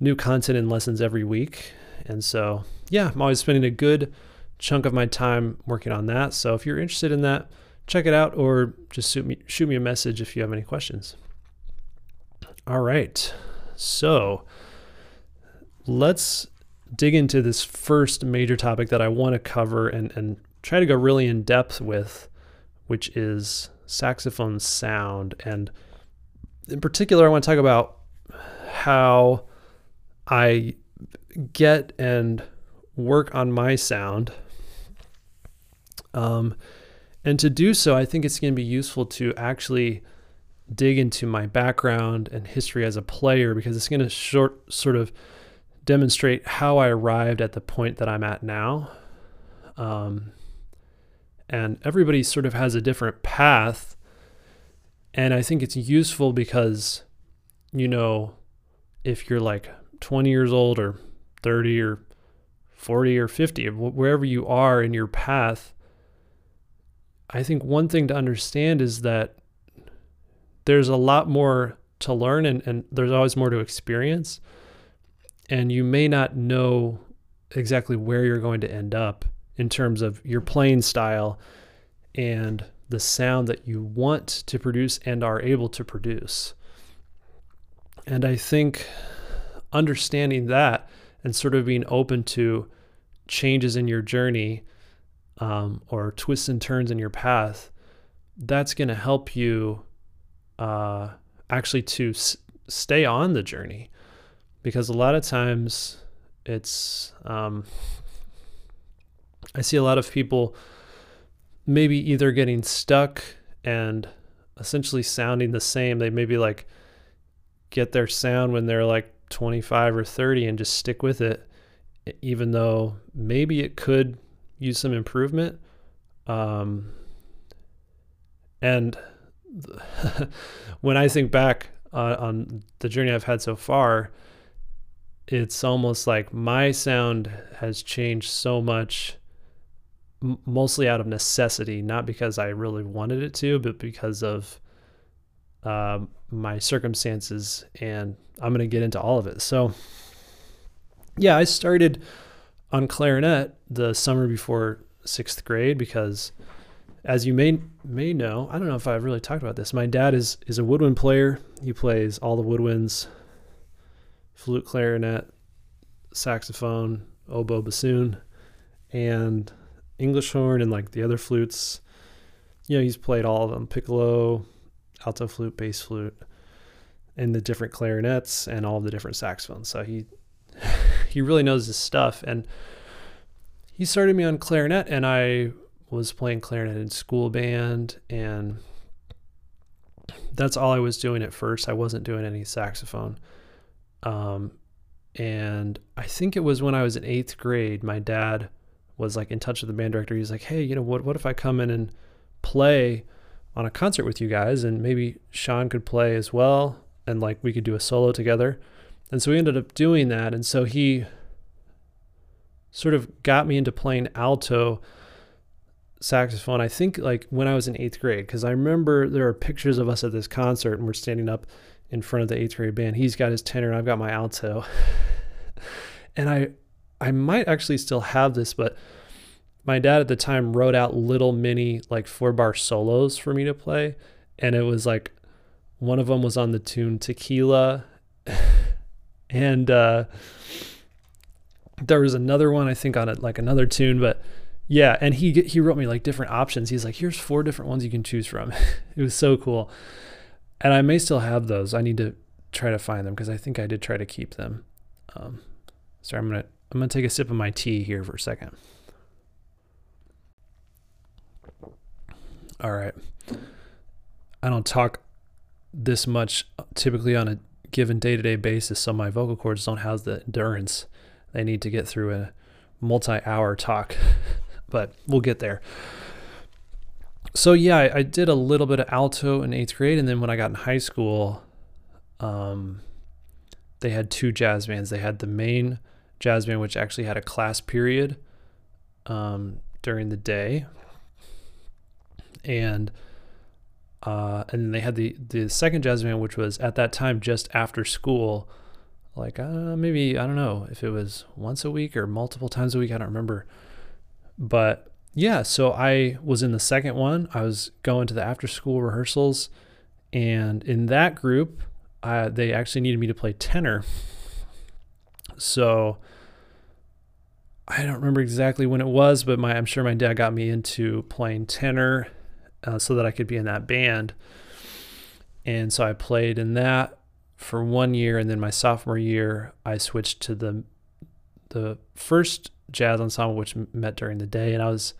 new content and lessons every week. And so, yeah, I'm always spending a good chunk of my time working on that. So if you're interested in that, check it out or just shoot me shoot me a message if you have any questions. All right. So, let's dig into this first major topic that I want to cover and and try to go really in depth with, which is saxophone sound. And in particular, I want to talk about how I get and work on my sound. Um, and to do so, I think it's going to be useful to actually dig into my background and history as a player because it's going to short sort of demonstrate how I arrived at the point that I'm at now. Um, and everybody sort of has a different path. And I think it's useful because, you know, if you're like 20 years old or 30 or 40 or 50, wherever you are in your path, I think one thing to understand is that there's a lot more to learn and, and there's always more to experience. And you may not know exactly where you're going to end up in terms of your playing style and the sound that you want to produce and are able to produce. And I think understanding that and sort of being open to changes in your journey um, or twists and turns in your path, that's going to help you uh, actually to s- stay on the journey. Because a lot of times it's, um, I see a lot of people maybe either getting stuck and essentially sounding the same. They maybe like get their sound when they're like 25 or 30 and just stick with it, even though maybe it could use some improvement. Um, and when I think back uh, on the journey I've had so far, it's almost like my sound has changed so much mostly out of necessity, not because I really wanted it to, but because of uh, my circumstances. And I'm going to get into all of it. So, yeah, I started on clarinet the summer before sixth grade because, as you may may know, I don't know if I've really talked about this. My dad is is a woodwind player. He plays all the woodwinds, flute, clarinet, saxophone, oboe, bassoon, and English horn and like the other flutes. You know, he's played all of them piccolo, alto flute, bass flute, and the different clarinets and all the different saxophones. So he he really knows his stuff. And he started me on clarinet, and I was playing clarinet in school band, and that's all I was doing at first. I wasn't doing any saxophone. Um, and I think it was when I was in eighth grade, my dad was like in touch with the band director. He's like, hey, you know, what what if I come in and play on a concert with you guys, and maybe Sean could play as well, and like we could do a solo together. And so we ended up doing that, and so he sort of got me into playing alto saxophone. I think like when I was in eighth grade, because I remember there are pictures of us at this concert, and we're standing up in front of the eighth grade band. He's got his tenor, and I've got my alto. and I I might actually still have this, but my dad at the time wrote out little mini like four bar solos for me to play. And it was like one of them was on the tune Tequila. and uh, there was another one I think on it like another tune, but yeah, and he he wrote me like different options. He's like, here's four different ones you can choose from. it was so cool, and I may still have those. I need to try to find them because I think I did try to keep them. Um, sorry, I'm gonna I'm gonna take a sip of my tea here for a second. All right, I don't talk this much typically on a given day to day basis, so my vocal cords don't have the endurance they need to get through a multi hour talk. but we'll get there. So yeah, I, I, did a little bit of alto in eighth grade, and then when I got in high school, um, they had two jazz bands. They had the main jazz band, which actually had a class period um, during the day, and uh, and then they had the the second jazz band, which was at that time just after school, like uh, maybe I don't know if it was once a week or multiple times a week. I don't remember, but yeah. So I was in the second one. I was going to the after school rehearsals, and in that group, uh, they actually needed me to play tenor. So I don't remember exactly when it was, but my I'm sure my dad got me into playing tenor uh, so that I could be in that band. And so I played in that for one year, and then my sophomore year, I switched to the the first jazz ensemble, which met during the day, and I was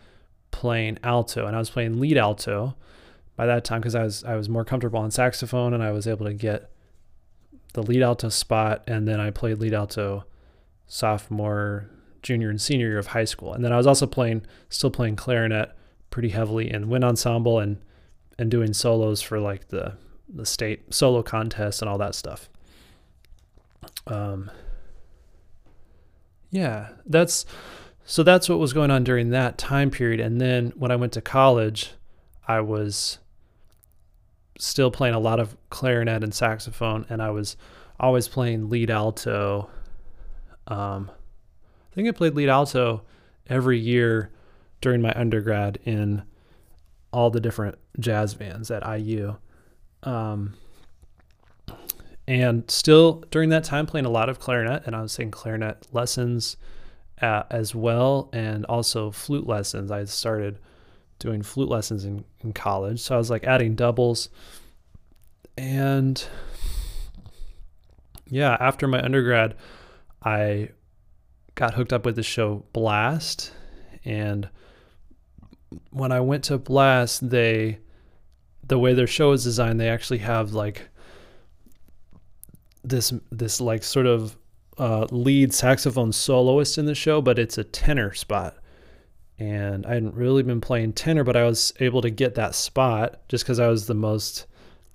playing alto, and I was playing lead alto by that time because I was I was more comfortable on saxophone, and I was able to get the lead alto spot, and then I played lead alto sophomore, junior, and senior year of high school, and then I was also playing still playing clarinet pretty heavily in wind ensemble and and doing solos for like the the state solo contests and all that stuff. Um, yeah, that's so that's what was going on during that time period. And then when I went to college, I was still playing a lot of clarinet and saxophone, and I was always playing lead alto. Um, I think I played lead alto every year during my undergrad in all the different jazz bands at IU. Um, and still during that time playing a lot of clarinet, and I was taking clarinet lessons uh, as well, and also flute lessons. I started doing flute lessons in, in college, so I was like adding doubles. And yeah, after my undergrad, I got hooked up with the show Blast, and when I went to Blast, they the way their show is designed, they actually have like this this like sort of uh, lead saxophone soloist in the show, but it's a tenor spot. And I hadn't really been playing tenor, but I was able to get that spot just because I was the most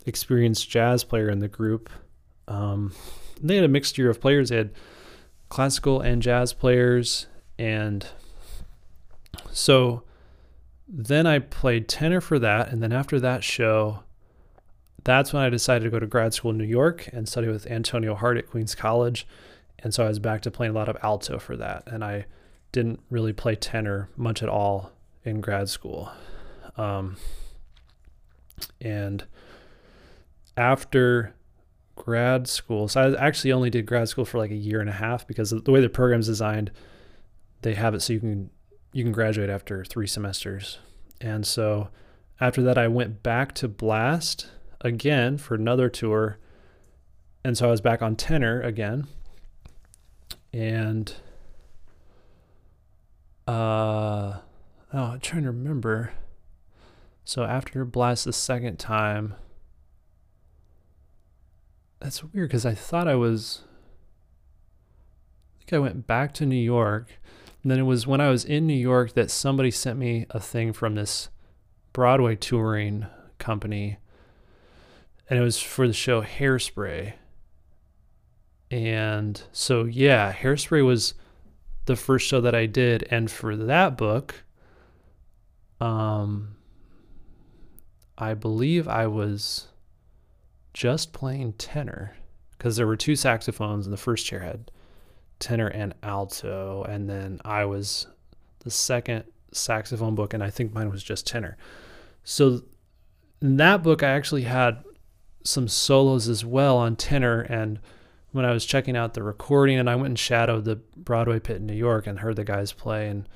experienced jazz player in the group. Um, they had a mixture of players. They had classical and jazz players, and so then I played tenor for that. And then after that show, that's when I decided to go to grad school in New York and study with Antonio Hart at Queens College. And so I was back to playing a lot of alto for that. And I didn't really play tenor much at all in grad school. Um, and after grad school, so I actually only did grad school for like a year and a half because the way the program's designed, they have it so you can you can graduate after three semesters. And so after that, I went back to Blast again for another tour. And so I was back on tenor again. And uh oh, I'm trying to remember. So after Blast the second time, that's weird because I thought I was I think I went back to New York and then it was when I was in New York that somebody sent me a thing from this Broadway touring company. And it was for the show Hairspray. And so, yeah, Hairspray was the first show that I did. And for that book, um, I believe I was just playing tenor because there were two saxophones and the first chair had tenor and alto, and then I was the second saxophone book, and I think mine was just tenor. So in that book, I actually had some solos as well on tenor, and when I was checking out the recording and I went and shadowed the Broadway pit in New York and heard the guys play and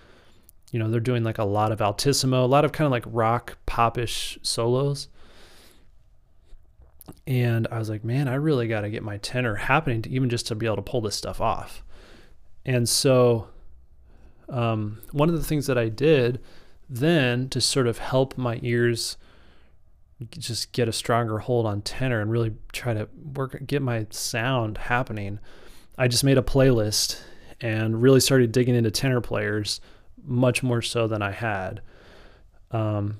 you know they're doing like a lot of altissimo, a lot of kind of like rock popish solos. And I was like, man, I really got to get my tenor happening to even just to be able to pull this stuff off. And so um, one of the things that I did then to sort of help my ears just get a stronger hold on tenor and really try to work get my sound happening i just made a playlist and really started digging into tenor players much more so than i had. Um,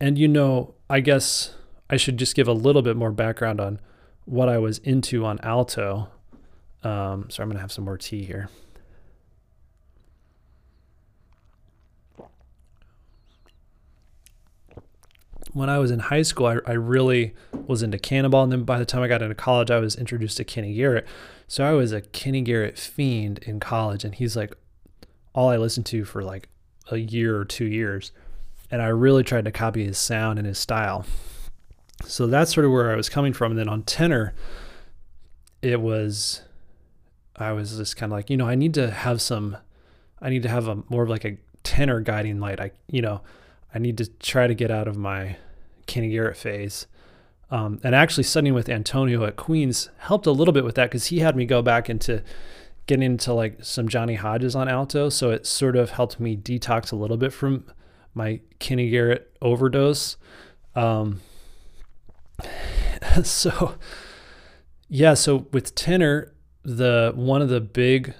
and you know i guess i should just give a little bit more background on what i was into on alto. Um, so i'm going to have some more tea here when I was in high school, I, I really was into Cannonball. And then by the time I got into college, I was introduced to Kenny Garrett. So I was a Kenny Garrett fiend in college. And he's like all I listened to for like a year or two years. And I really tried to copy his sound and his style. So that's sort of where I was coming from. And then on tenor, it was, I was just kind of like, you know, I need to have some, I need to have a more of like a tenor guiding light. I, you know, I need to try to get out of my Kenny Garrett phase. Um, and actually studying with Antonio at Queens helped a little bit with that because he had me go back into getting into like some Johnny Hodges on alto. So it sort of helped me detox a little bit from my Kenny Garrett overdose. Um, so yeah, so with tenor, the one of the big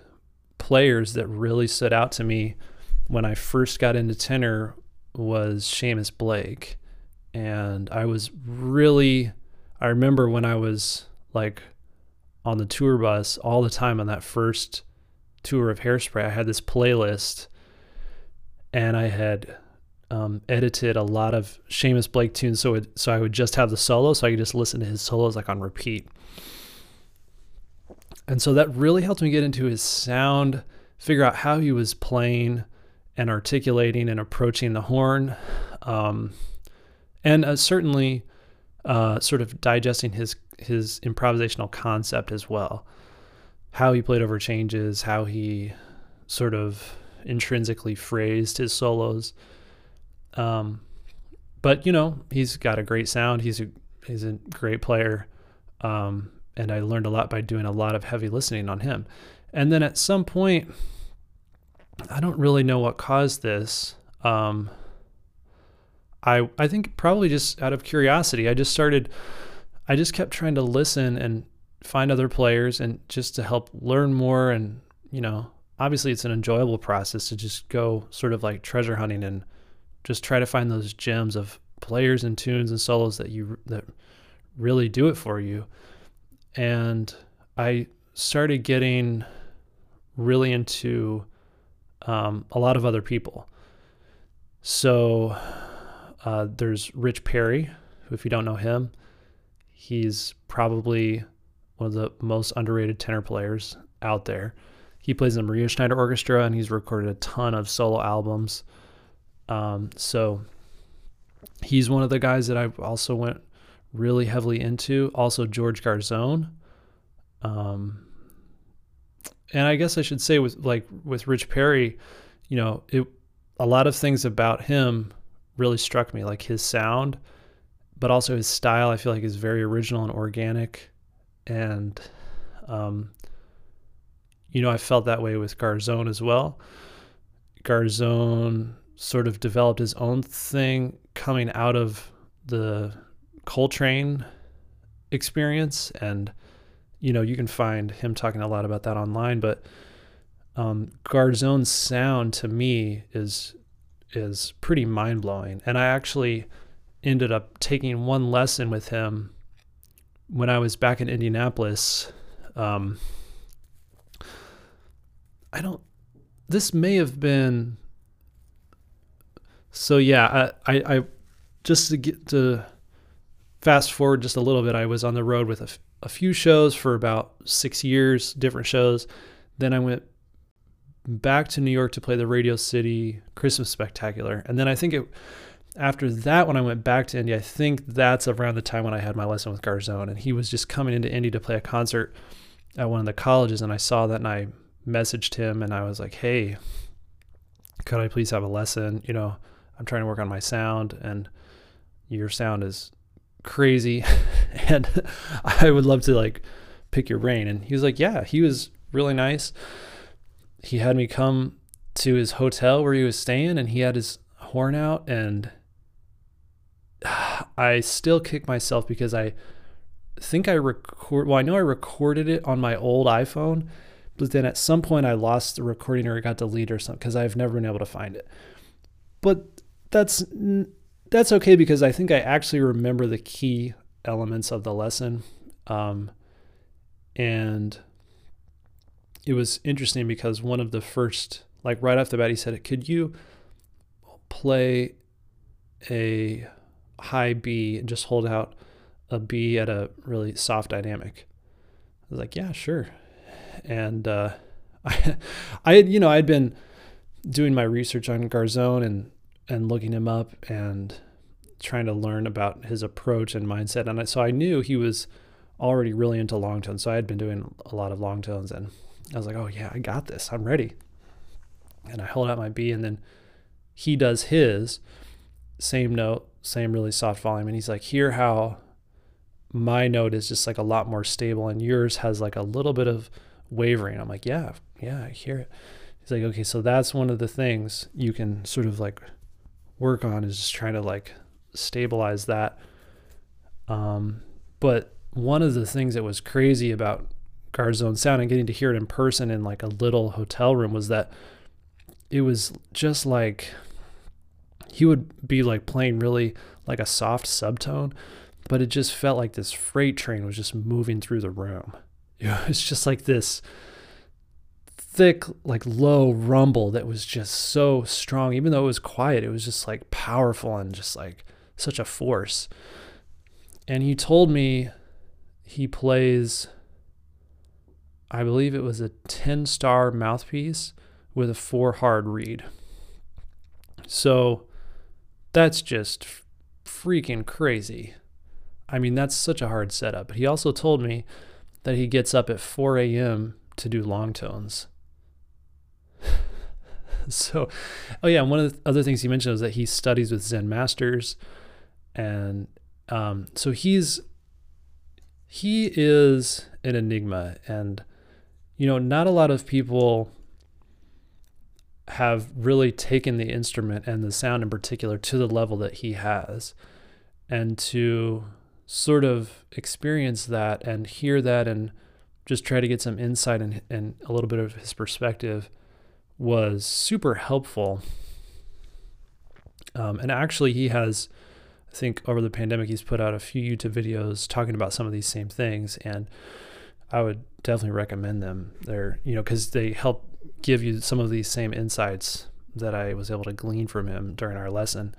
players that really stood out to me when I first got into tenor was Seamus Blake. And I was really, I remember when I was like on the tour bus all the time on that first tour of Hairspray, I had this playlist and I had um, edited a lot of Seamus Blake tunes. So, it, so I would just have the solo so I could just listen to his solos like on repeat. And so that really helped me get into his sound, figure out how he was playing and articulating and approaching the horn, um, and uh, certainly uh, sort of digesting his his improvisational concept as well. How he played over changes, how he sort of intrinsically phrased his solos. Um, but you know, he's got a great sound. He's a he's a great player, um, and I learned a lot by doing a lot of heavy listening on him. And then at some point, I don't really know what caused this. Um, I I think probably just out of curiosity. I just started. I just kept trying to listen and find other players and just to help learn more. And you know, obviously, it's an enjoyable process to just go sort of like treasure hunting and just try to find those gems of players and tunes and solos that you that really do it for you. And I started getting really into um, a lot of other people. So uh, there's Rich Perry, who, if you don't know him, he's probably one of the most underrated tenor players out there. He plays in the Maria Schneider Orchestra and he's recorded a ton of solo albums. Um, so he's one of the guys that I also went really heavily into. Also, George Garzone. Um, and I guess I should say with like with Rich Perry, you know, it a lot of things about him really struck me, like his sound, but also his style. I feel like is very original and organic, and um, you know, I felt that way with Garzone as well. Garzone sort of developed his own thing coming out of the Coltrane experience and you know, you can find him talking a lot about that online, but um, Garzone's sound to me is is pretty mind blowing. And I actually ended up taking one lesson with him when I was back in Indianapolis. Um, I don't. This may have been. So yeah, I, I, I just to get to fast forward just a little bit. I was on the road with a a few shows for about six years, different shows. Then I went back to New York to play the Radio City Christmas Spectacular. And then I think it after that, when I went back to Indy, I think that's around the time when I had my lesson with Garzone, and he was just coming into Indy to play a concert at one of the colleges, and I saw that, and I messaged him, and I was like, "Hey, could I please have a lesson? You know, I'm trying to work on my sound, and your sound is crazy, and I would love to like pick your brain." And he was like, "Yeah." He was really nice. He had me come to his hotel where he was staying, and he had his horn out, and I still kick myself because I think I record. Well, I know I recorded it on my old iPhone, but then at some point I lost the recording or it got deleted or something because I've never been able to find it. But that's that's okay because I think I actually remember the key elements of the lesson, um, and it was interesting because one of the first, like right off the bat, he said, "Could you play a high B and just hold out a B at a really soft dynamic. I was like, yeah, sure. And uh, I, I had, you know, I'd been doing my research on Garzone and and looking him up and trying to learn about his approach and mindset. And so I knew he was already really into long tones. So I had been doing a lot of long tones, and I was like, oh yeah, I got this. I'm ready. And I held out my B, and then he does his same note, same really soft volume. And he's like, hear how my note is just like a lot more stable and yours has like a little bit of wavering. I'm like, yeah, yeah, I hear it. He's like, okay, so that's one of the things you can sort of like work on is just trying to like stabilize that. Um, but one of the things that was crazy about Garzone sound and getting to hear it in person in like a little hotel room was that it was just like he would be like playing really like a soft subtone, but it just felt like this freight train was just moving through the room. Know, it's just like this thick, like low rumble that was just so strong. Even though it was quiet, it was just like powerful and just like such a force. And he told me he plays, I believe it was a 10 star mouthpiece with a four hard reed. So that's just freaking crazy. I mean, that's such a hard setup. But he also told me that he gets up at 4 a.m. to do long tones. so, oh yeah, one of the other things he mentioned was that he studies with Zen masters, and um, so he's he is an enigma, and you know, not a lot of people have really taken the instrument and the sound in particular to the level that he has. And to sort of experience that and hear that and just try to get some insight and, and a little bit of his perspective was super helpful. Um, and actually he has i think over the pandemic he's put out a few youtube videos talking about some of these same things and i would definitely recommend them they're you know because they help give you some of these same insights that I was able to glean from him during our lesson.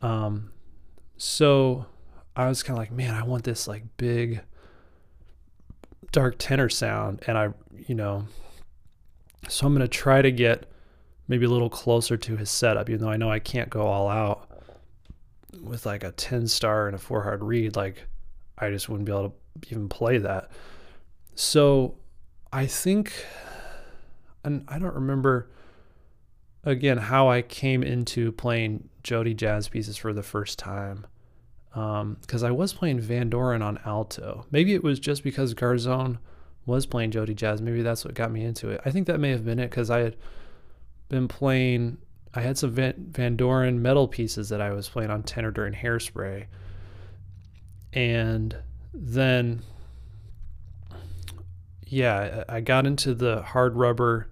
Um, so I was kind of like, man, I want this like big dark tenor sound. And I, you know, so I'm to try to get maybe a little closer to his setup, even though I know I can't go all out with like a 10 star and a four hard reed, Like I just wouldn't be able to even play that. So I think and I don't remember again how I came into playing Jody jazz pieces for the first time. Because um, I was playing Van Doren on alto. Maybe it was just because Garzone was playing Jody jazz. Maybe that's what got me into it. I think that may have been it because I had been playing. I had some Van, Van Doren metal pieces that I was playing on tenor during Hairspray, and then yeah, I got into the hard rubber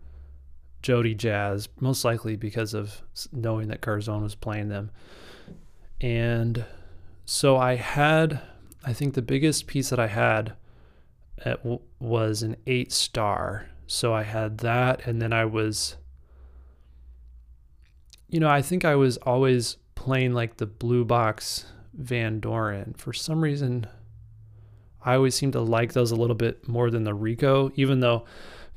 Jody jazz, most likely because of knowing that Garzone was playing them. And so I had, I think the biggest piece that I had uh, w- was an eight star. So I had that, and then I was, you know, I think I was always playing like the blue box Van Doren. For some reason, I always seem to like those a little bit more than the Rico, even though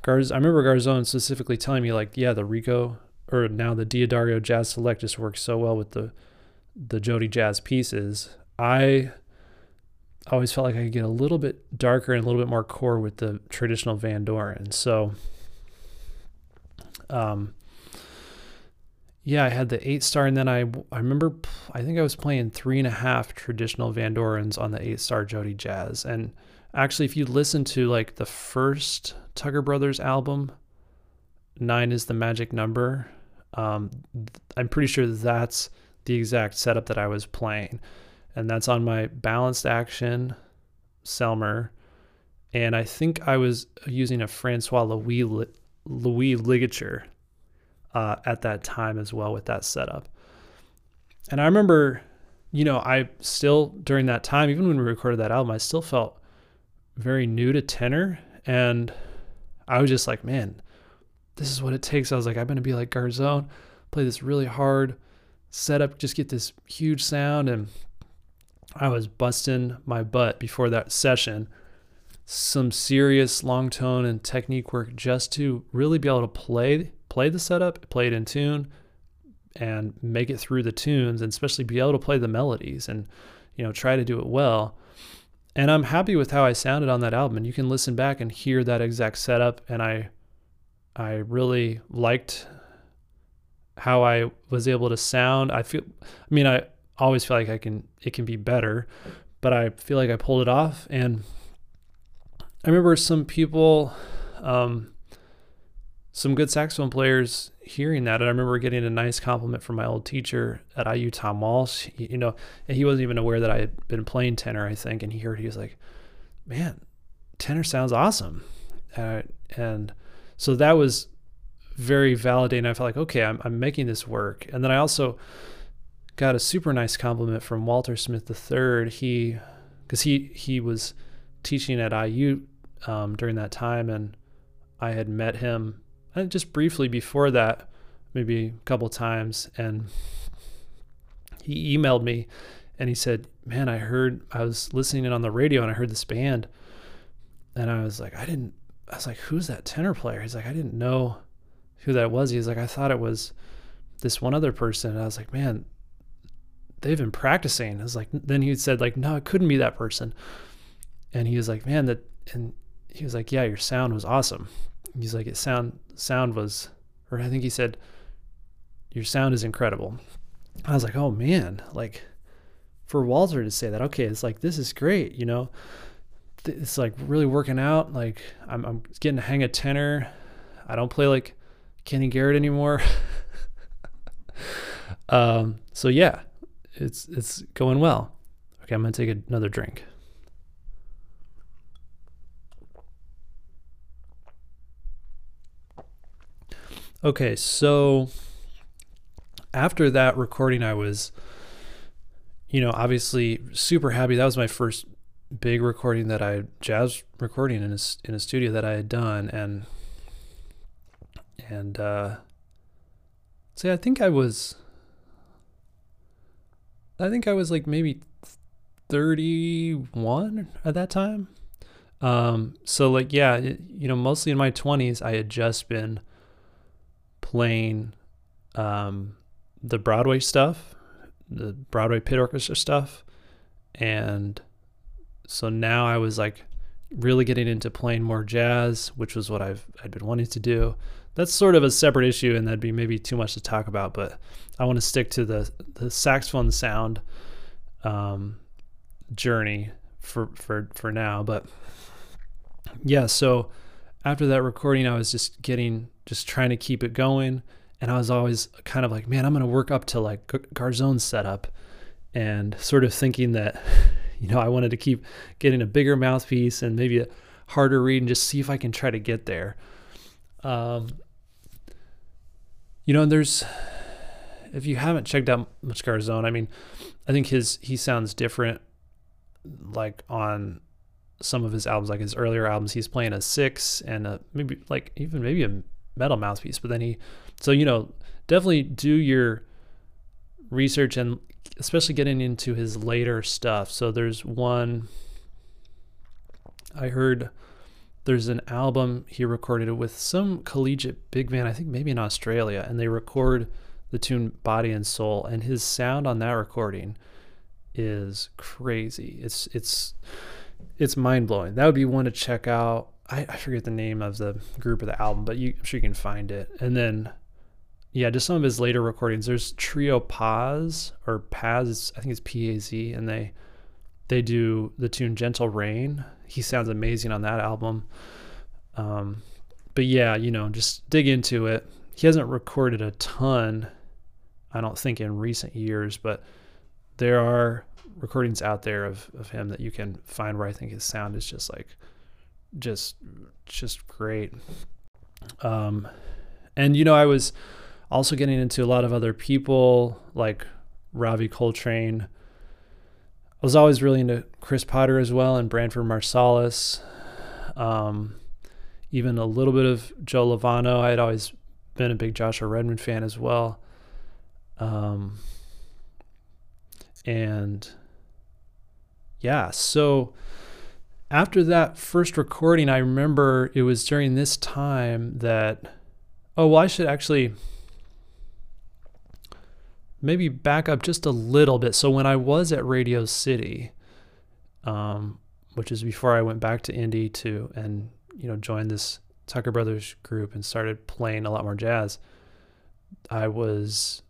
Garz. I remember Garzone specifically telling me like, yeah, the Rico or now the D'Addario Jazz Select just works so well with the the Jody Jazz pieces, I always felt like I could get a little bit darker and a little bit more core with the traditional Van Doren. So, um, yeah, I had the eight star, and then I I remember I think I was playing three and a half traditional Van Dorens on the eight star Jody Jazz. And actually, if you listen to like the first Tucker Brothers album, nine is the magic number. Um, I'm pretty sure that's the exact setup that I was playing, and that's on my balanced action Selmer, and I think I was using a Francois Louis Louis ligature uh, at that time as well with that setup. And I remember, you know, I still during that time, even when we recorded that album, I still felt very new to tenor, and I was just like, man, this is what it takes. I was like, I'm gonna be like Garzone, play this really hard setup, just get this huge sound, and I was busting my butt before that session. Some serious long tone and technique work just to really be able to play play the setup, play it in tune, and make it through the tunes, and especially be able to play the melodies and you know try to do it well. And I'm happy with how I sounded on that album. And you can listen back and hear that exact setup. And I I really liked how I was able to sound. I feel I mean I always feel like I can it can be better, but I feel like I pulled it off and I remember some people um, some good saxophone players hearing that. And I remember getting a nice compliment from my old teacher at IU, Tom Walsh. He, you know, and he wasn't even aware that I had been playing tenor, I think. And he heard, he was like, man, tenor sounds awesome. And so that was very validating. I felt like, okay, I'm, I'm making this work. And then I also got a super nice compliment from Walter Smith III. He, because he, he was teaching at IU um, during that time. And I had met him just briefly before that, maybe a couple times, and he emailed me and he said, "Man, I heard I was listening in on the radio and I heard this band." And I was like, "I didn't I was like, "Who's that tenor player?" He's like, "I didn't know who that was." He's like, "I thought it was this one other person." And I was like, "Man, they've been practicing." I was like, then he said like, "No, it couldn't be that person." And he was like, "Man, that and he was like, "Yeah, your sound was awesome." He's like, "It sound sound was, or I think he said, your sound is incredible. I was like, oh man, like for Walter to say that, okay, it's like, this is great, you know, it's like really working out. Like I'm, I'm getting to hang a tenor. I don't play like Kenny Garrett anymore. um, so yeah, it's, it's going well. Okay. I'm to take another drink. Okay, so after that recording, I was, you know, obviously super happy. That was my first big recording that I jazz recording in a in a studio that I had done, and and uh, see, I think I was, I think I was like maybe thirty one at that time. Um, so like yeah, you know, mostly in my twenties, I had just been playing um, the Broadway stuff, the Broadway pit orchestra stuff, and so now I was like really getting into playing more jazz, which was what I've I'd been wanting to do. That's sort of a separate issue, and that'd be maybe too much to talk about. But I want to stick to the the saxophone sound um, journey for for for now. But yeah, so after that recording, I was just getting just trying to keep it going. And I was always kind of like, man, I'm going to work up to like Garzone's setup and sort of thinking that, you know, I wanted to keep getting a bigger mouthpiece and maybe a harder reed and just see if I can try to get there. Um, you know, there's, if you haven't checked out much Garzone, I mean, I think his, he sounds different like on some of his albums, like his earlier albums, he's playing a six and a, maybe like even maybe a metal mouthpiece. But then he, so you know, definitely do your research and especially getting into his later stuff. So there's one I heard there's an album he recorded with some collegiate big band, I think maybe in Australia, and they record the tune Body and Soul, and his sound on that recording is crazy. It's it's it's mind blowing. That would be one to check out. I, I forget the name of the group or the album, but you, I'm sure you can find it. And then, yeah, just some of his later recordings. There's Trio Paz or Paz. I think it's P A Z, and they they do the tune Gentle Rain. He sounds amazing on that album. Um, but yeah, you know, just dig into it. He hasn't recorded a ton, I don't think, in recent years, but there are recordings out there of, of him that you can find where I think his sound is just like just just great. Um and you know I was also getting into a lot of other people like Ravi Coltrane. I was always really into Chris Potter as well and Branford Marsalis. Um even a little bit of Joe Lovano. I had always been a big Joshua Redman fan as well. Um and yeah, so after that first recording, I remember it was during this time that, oh, well, I should actually maybe back up just a little bit. So when I was at Radio City, um, which is before I went back to Indy to and you know joined this Tucker Brothers group and started playing a lot more jazz, I was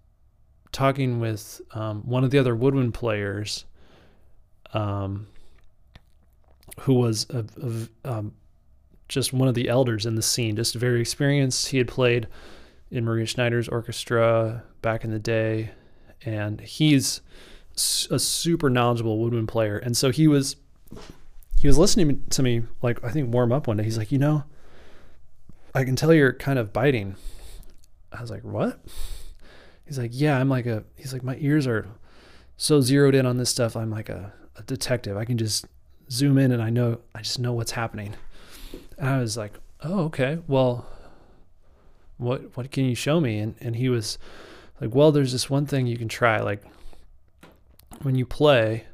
talking with um, one of the other woodwind players, um, who was a, a, um, just one of the elders in the scene, just very experienced. He had played in Maria Schneider's orchestra back in the day, and he's a super knowledgeable woodwind player. And so he was he was listening to me like I think warm up one day. He's like, you know, I can tell you're kind of biting. I was like, what? he's like, yeah, I'm like a, he's like, my ears are so zeroed in on this stuff. I'm like a, a detective. I can just zoom in and I know, I just know what's happening. And I was like, oh, okay. Well, what, what can you show me? And, and he was like, well, there's this one thing you can try. Like when you play,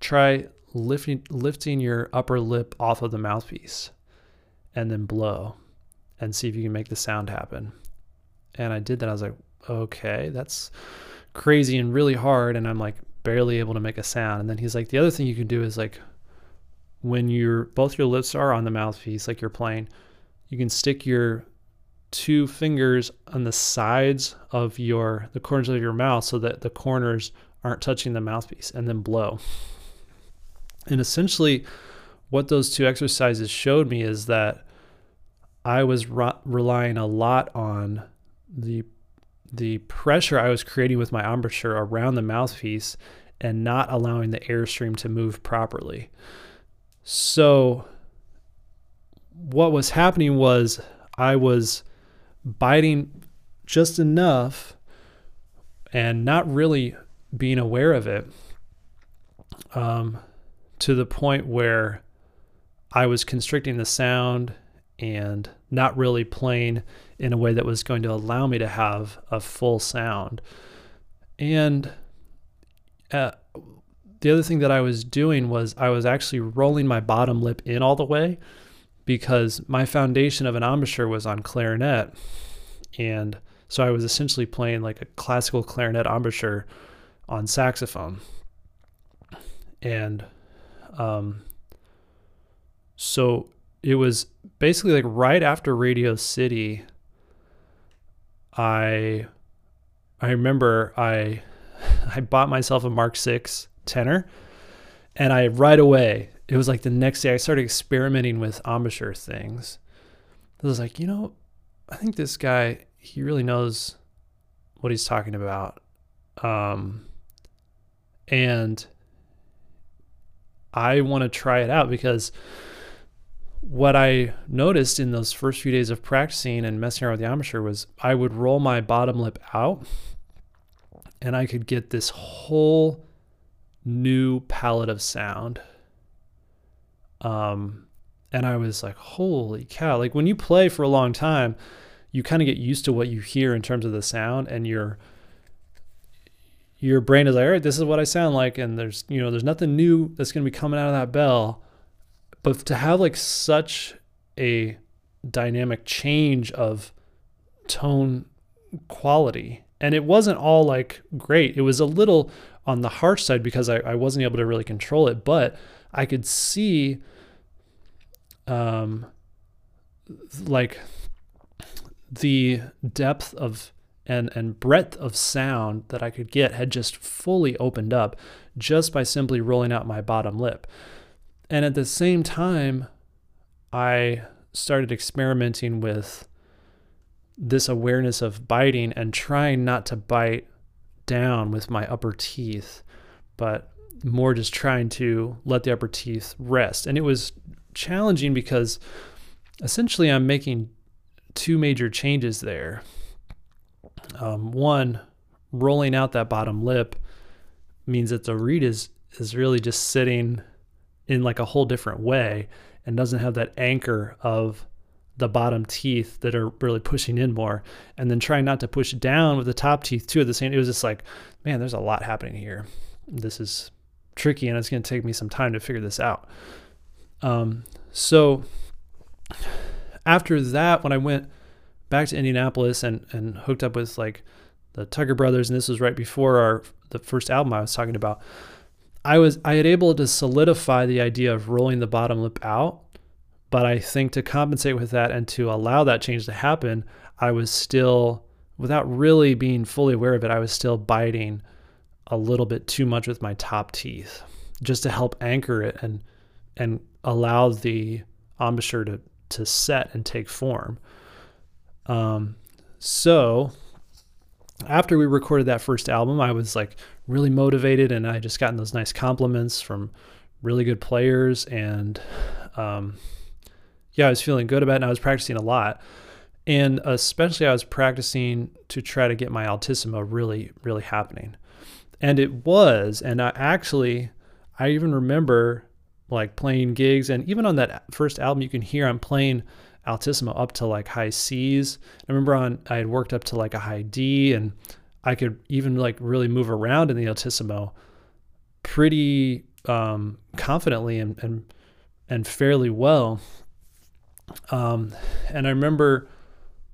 try lifting, lifting your upper lip off of the mouthpiece and then blow and see if you can make the sound happen. And I did that. I was like, okay, that's crazy and really hard. And I'm like barely able to make a sound. And then he's like, the other thing you can do is like when your both your lips are on the mouthpiece, like you're playing, you can stick your two fingers on the sides of your the corners of your mouth so that the corners aren't touching the mouthpiece and then blow. And essentially what those two exercises showed me is that I was re- relying a lot on the the pressure I was creating with my embouchure around the mouthpiece and not allowing the airstream to move properly. So, what was happening was I was biting just enough and not really being aware of it um, to the point where I was constricting the sound and not really playing in a way that was going to allow me to have a full sound. And uh, the other thing that I was doing was I was actually rolling my bottom lip in all the way because my foundation of an embouchure was on clarinet. And so I was essentially playing like a classical clarinet embouchure on saxophone. And um, so it was basically like right after Radio City. I I remember I I bought myself a Mark Six tenor, and I right away it was like the next day I started experimenting with embouchure things. I was like, you know, I think this guy he really knows what he's talking about, um, and I want to try it out because what I noticed in those first few days of practicing and messing around with the embouchure was I would roll my bottom lip out and I could get this whole new palette of sound. Um, and I was like, holy cow. Like when you play for a long time, you kind of get used to what you hear in terms of the sound and your your brain is like, all right, this is what I sound like, and there's you know, there's nothing new that's gonna be coming out of that bell but to have like such a dynamic change of tone quality and it wasn't all like great. It was a little on the harsh side because I, I wasn't able to really control it, but I could see um like the depth of and and breadth of sound that I could get had just fully opened up just by simply rolling out my bottom lip. And at the same time, I started experimenting with this awareness of biting and trying not to bite down with my upper teeth, but more just trying to let the upper teeth rest. And it was challenging because essentially I'm making two major changes there. Um, one, rolling out that bottom lip means that the reed is is really just sitting in like a whole different way and doesn't have that anchor of the bottom teeth that are really pushing in more and then trying not to push down with the top teeth too at the same it was just like man there's a lot happening here. This is tricky and it's going to take me some time to figure this out. Um, so after that when i went back to indianapolis and, and hooked up with like the tucker brothers and this was right before our the first album i was talking about i was i had able to solidify the idea of rolling the bottom lip out but I think to compensate with that and to allow that change to happen, I was still, without really being fully aware of it, I was still biting a little bit too much with my top teeth just to help anchor it and and allow the embouchure to to set and take form. Um, so after we recorded that first album, I was like really motivated, and I just gotten those nice compliments from really good players, and um, yeah, I was feeling good about it and I was practicing a lot. And especially I was practicing to try to get my altissimo really, really happening. And it was. And I actually, I even remember like playing gigs. And even on that first album, you can hear I'm playing altissimo up to like high C's. I remember on, I had worked up to like a high D and I could even like really move around in the altissimo pretty um, confidently and, and, and fairly well. Um, and I remember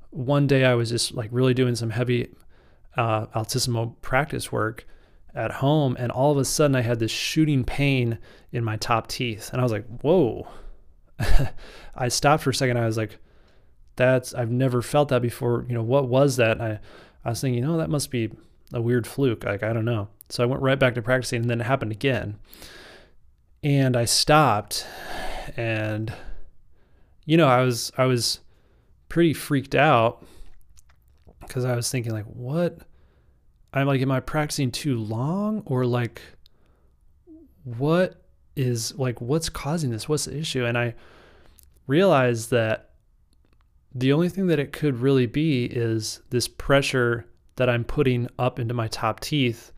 one day I was just like really doing some heavy uh, altissimo practice work at home, and all of a sudden I had this shooting pain in my top teeth, and I was like, "Whoa!" I stopped for a second. I was like, "That's I've never felt that before." You know, what was that? I I was thinking, you know, that must be a weird fluke. Like I don't know. So I went right back to practicing, and then it happened again, and I stopped, and you know, I was I was pretty freaked out because I was thinking like, what? I'm like, am I practicing too long or like, what is like, what's causing this? What's the issue? And I realized that the only thing that it could really be is this pressure that I'm putting up into my top teeth.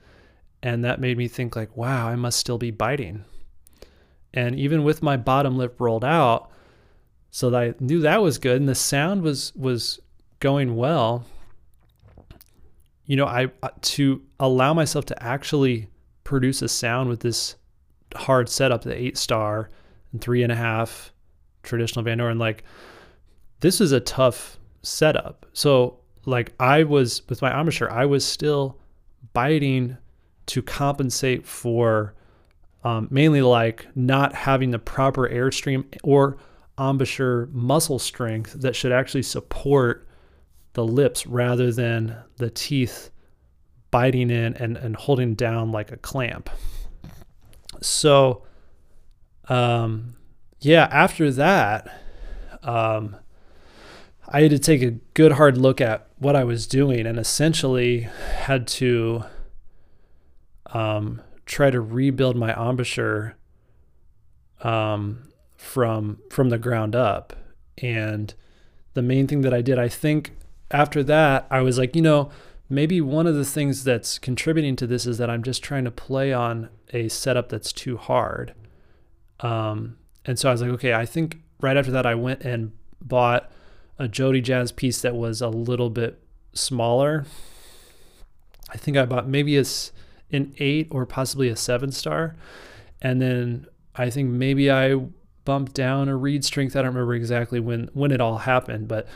And that made me think like, wow, I must still be biting. And even with my bottom lip rolled out, so that I knew that was good, and the sound was was going well. You know, I uh, to allow myself to actually produce a sound with this hard setup, the eight star and three and a half traditional Van Doren, like this is a tough setup. So like I was with my embouchure, I was still biting to compensate for um, mainly like not having the proper airstream or embouchure muscle strength that should actually support the lips rather than the teeth biting in and, and holding down like a clamp. So, um, yeah, after that, um, I had to take a good hard look at what I was doing and essentially had to um, try to rebuild my embouchure um, from from the ground up. And the main thing that I did, I think after that, I was like, you know, maybe one of the things that's contributing to this is that I'm just trying to play on a setup that's too hard. Um, and so I was like, okay, I think right after that, I went and bought a Jody Jazz piece that was a little bit smaller. I think I bought maybe a, an eight or possibly a seven star. And then I think maybe I bumped down a reed strength. I don't remember exactly when when it all happened, but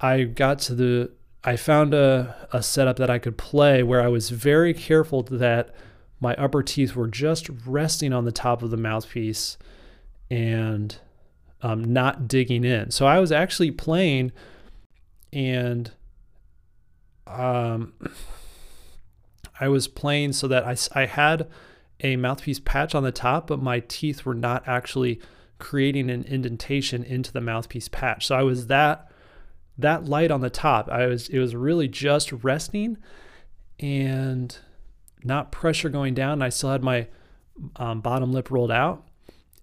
I got to the I found a, a setup that I could play where I was very careful that my upper teeth were just resting on the top of the mouthpiece and um, not digging in. So I was actually playing and um, I was playing so that I, I had a mouthpiece patch on the top, but my teeth were not actually creating an indentation into the mouthpiece patch. So I was that that light on the top. I was it was really just resting and not pressure going down. I still had my um, bottom lip rolled out,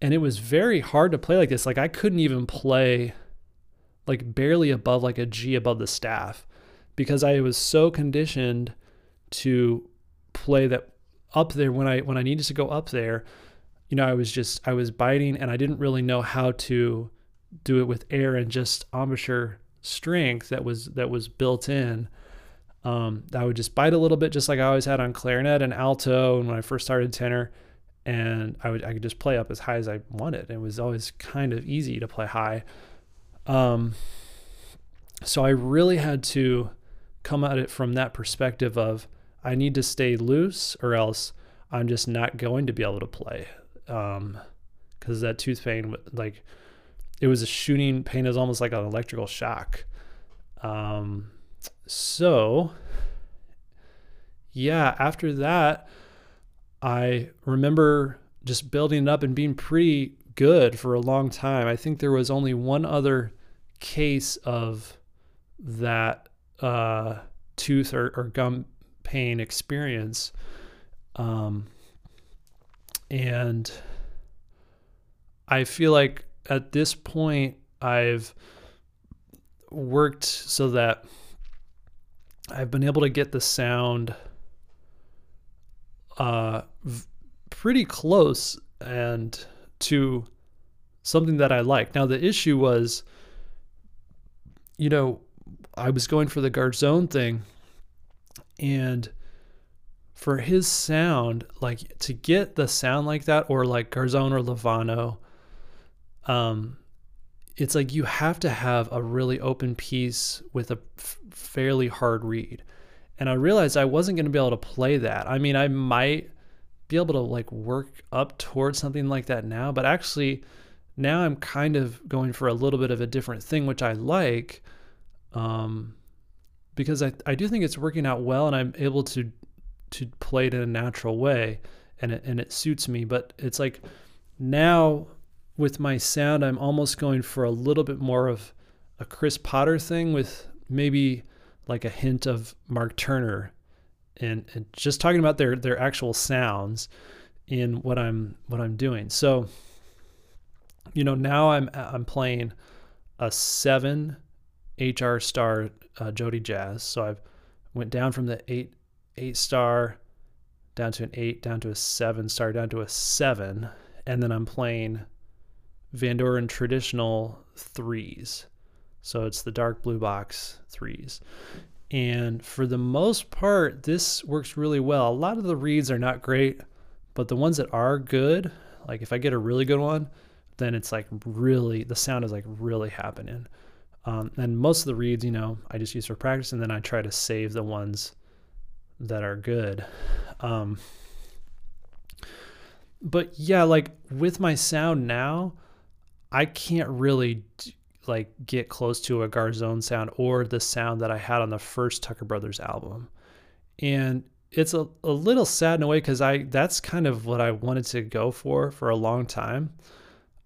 and it was very hard to play like this. Like I couldn't even play like barely above like a G above the staff because I was so conditioned to play that up there when I when I needed to go up there, you know, I was just I was biting and I didn't really know how to do it with air and just embouchure strength that was that was built in. Um, I would just bite a little bit, just like I always had on clarinet and alto, and when I first started tenor, and I would I could just play up as high as I wanted. It was always kind of easy to play high. Um, so I really had to come at it from that perspective of I need to stay loose or else I'm just not going to be able to play. Um, cause that tooth pain, like it was a shooting pain. Was almost like an electrical shock. Um, so yeah, after that, I remember just building it up and being pretty good for a long time. I think there was only one other case of that uh, tooth or, or gum pain experience. Um, and I feel like at this point, I've worked so that I've been able to get the sound uh, pretty close and to something that I like. Now, the issue was, you know, I was going for the Garzone thing and for his sound, like to get the sound like that, or like Garzone or Lovano, um, it's like you have to have a really open piece with a f- fairly hard reed. And I realized I wasn't going to be able to play that. I mean, I might be able to like work up towards something like that now, but actually, now I'm kind of going for a little bit of a different thing, which I like. Um, because I, I do think it's working out well and I'm able to to play it in a natural way and it, and it suits me but it's like now with my sound I'm almost going for a little bit more of a Chris Potter thing with maybe like a hint of Mark Turner and, and just talking about their their actual sounds in what I'm what I'm doing so you know now I'm I'm playing a 7 HR star uh, Jody Jazz. So I've went down from the eight eight star down to an eight, down to a seven star, down to a seven, and then I'm playing Van Doren traditional threes. So it's the dark blue box threes. And for the most part, this works really well. A lot of the reeds are not great, but the ones that are good, like if I get a really good one, then it's like really, the sound is like really happening. Um, and most of the reeds, you know, I just use for practice, and then I try to save the ones that are good. Um, but yeah, like with my sound now, I can't really like get close to a Garzone sound or the sound that I had on the first Tucker Brothers album. And it's a, a little sad in a way because I that's kind of what I wanted to go for for a long time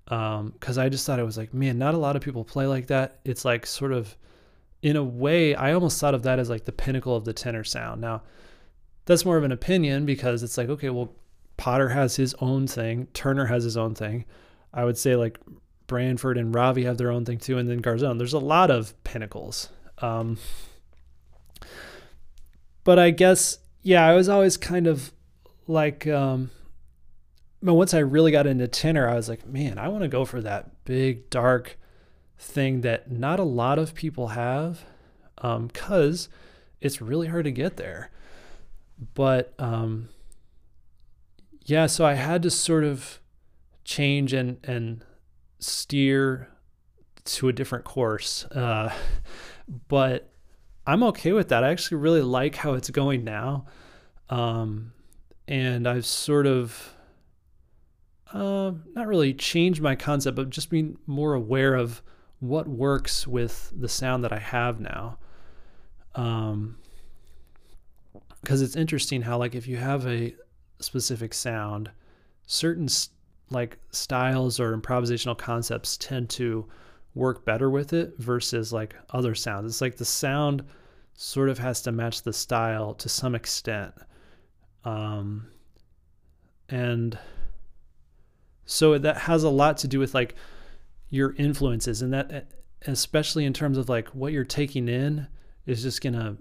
because um, I just thought it was like, man, not a lot of people play like that. It's like sort of, in a way, I almost thought of that as like the pinnacle of the tenor sound. Now, that's more of an opinion because it's like, okay, well, Potter has his own thing, Turner has his own thing. I would say like Branford and Ravi have their own thing too, and then Garzone. There's a lot of pinnacles. Um, but I guess, yeah, I was always kind of like, um, but once I really got into tenor, I was like, man, I want to go for that big, dark thing that not a lot of people have because um, it's really hard to get there. But um, yeah, so I had to sort of change and, and steer to a different course. Uh, but I'm okay with that. I actually really like how it's going now. Um, and I've sort of uh, not really changed my concept, but just being more aware of what works with the sound that I have now. Um, because it's interesting how like if you have a specific sound, certain like styles or improvisational concepts tend to work better with it versus like other sounds. It's like the sound sort of has to match the style to some extent. Um, and so that has a lot to do with like your influences and that especially in terms of like what you're taking in is just going to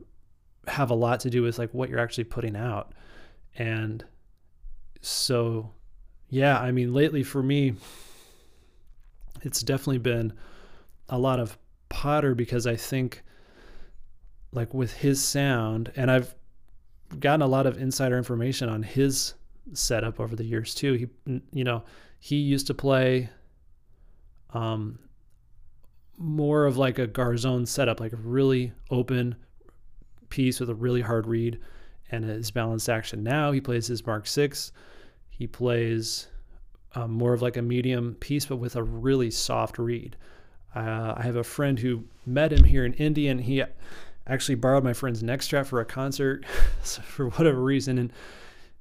have a lot to do with like what you're actually putting out. And so yeah, I mean lately for me it's definitely been a lot of Potter because I think like with his sound and I've gotten a lot of insider information on his setup over the years too. He you know, he used to play um more of like a Garzone setup, like a really open piece with a really hard reed and his balanced action. Now he plays his Mark Six. He plays um, more of like a medium piece, but with a really soft reed. Uh, I have a friend who met him here in Indy, and he actually borrowed my friend's neck strap for a concert for whatever reason. And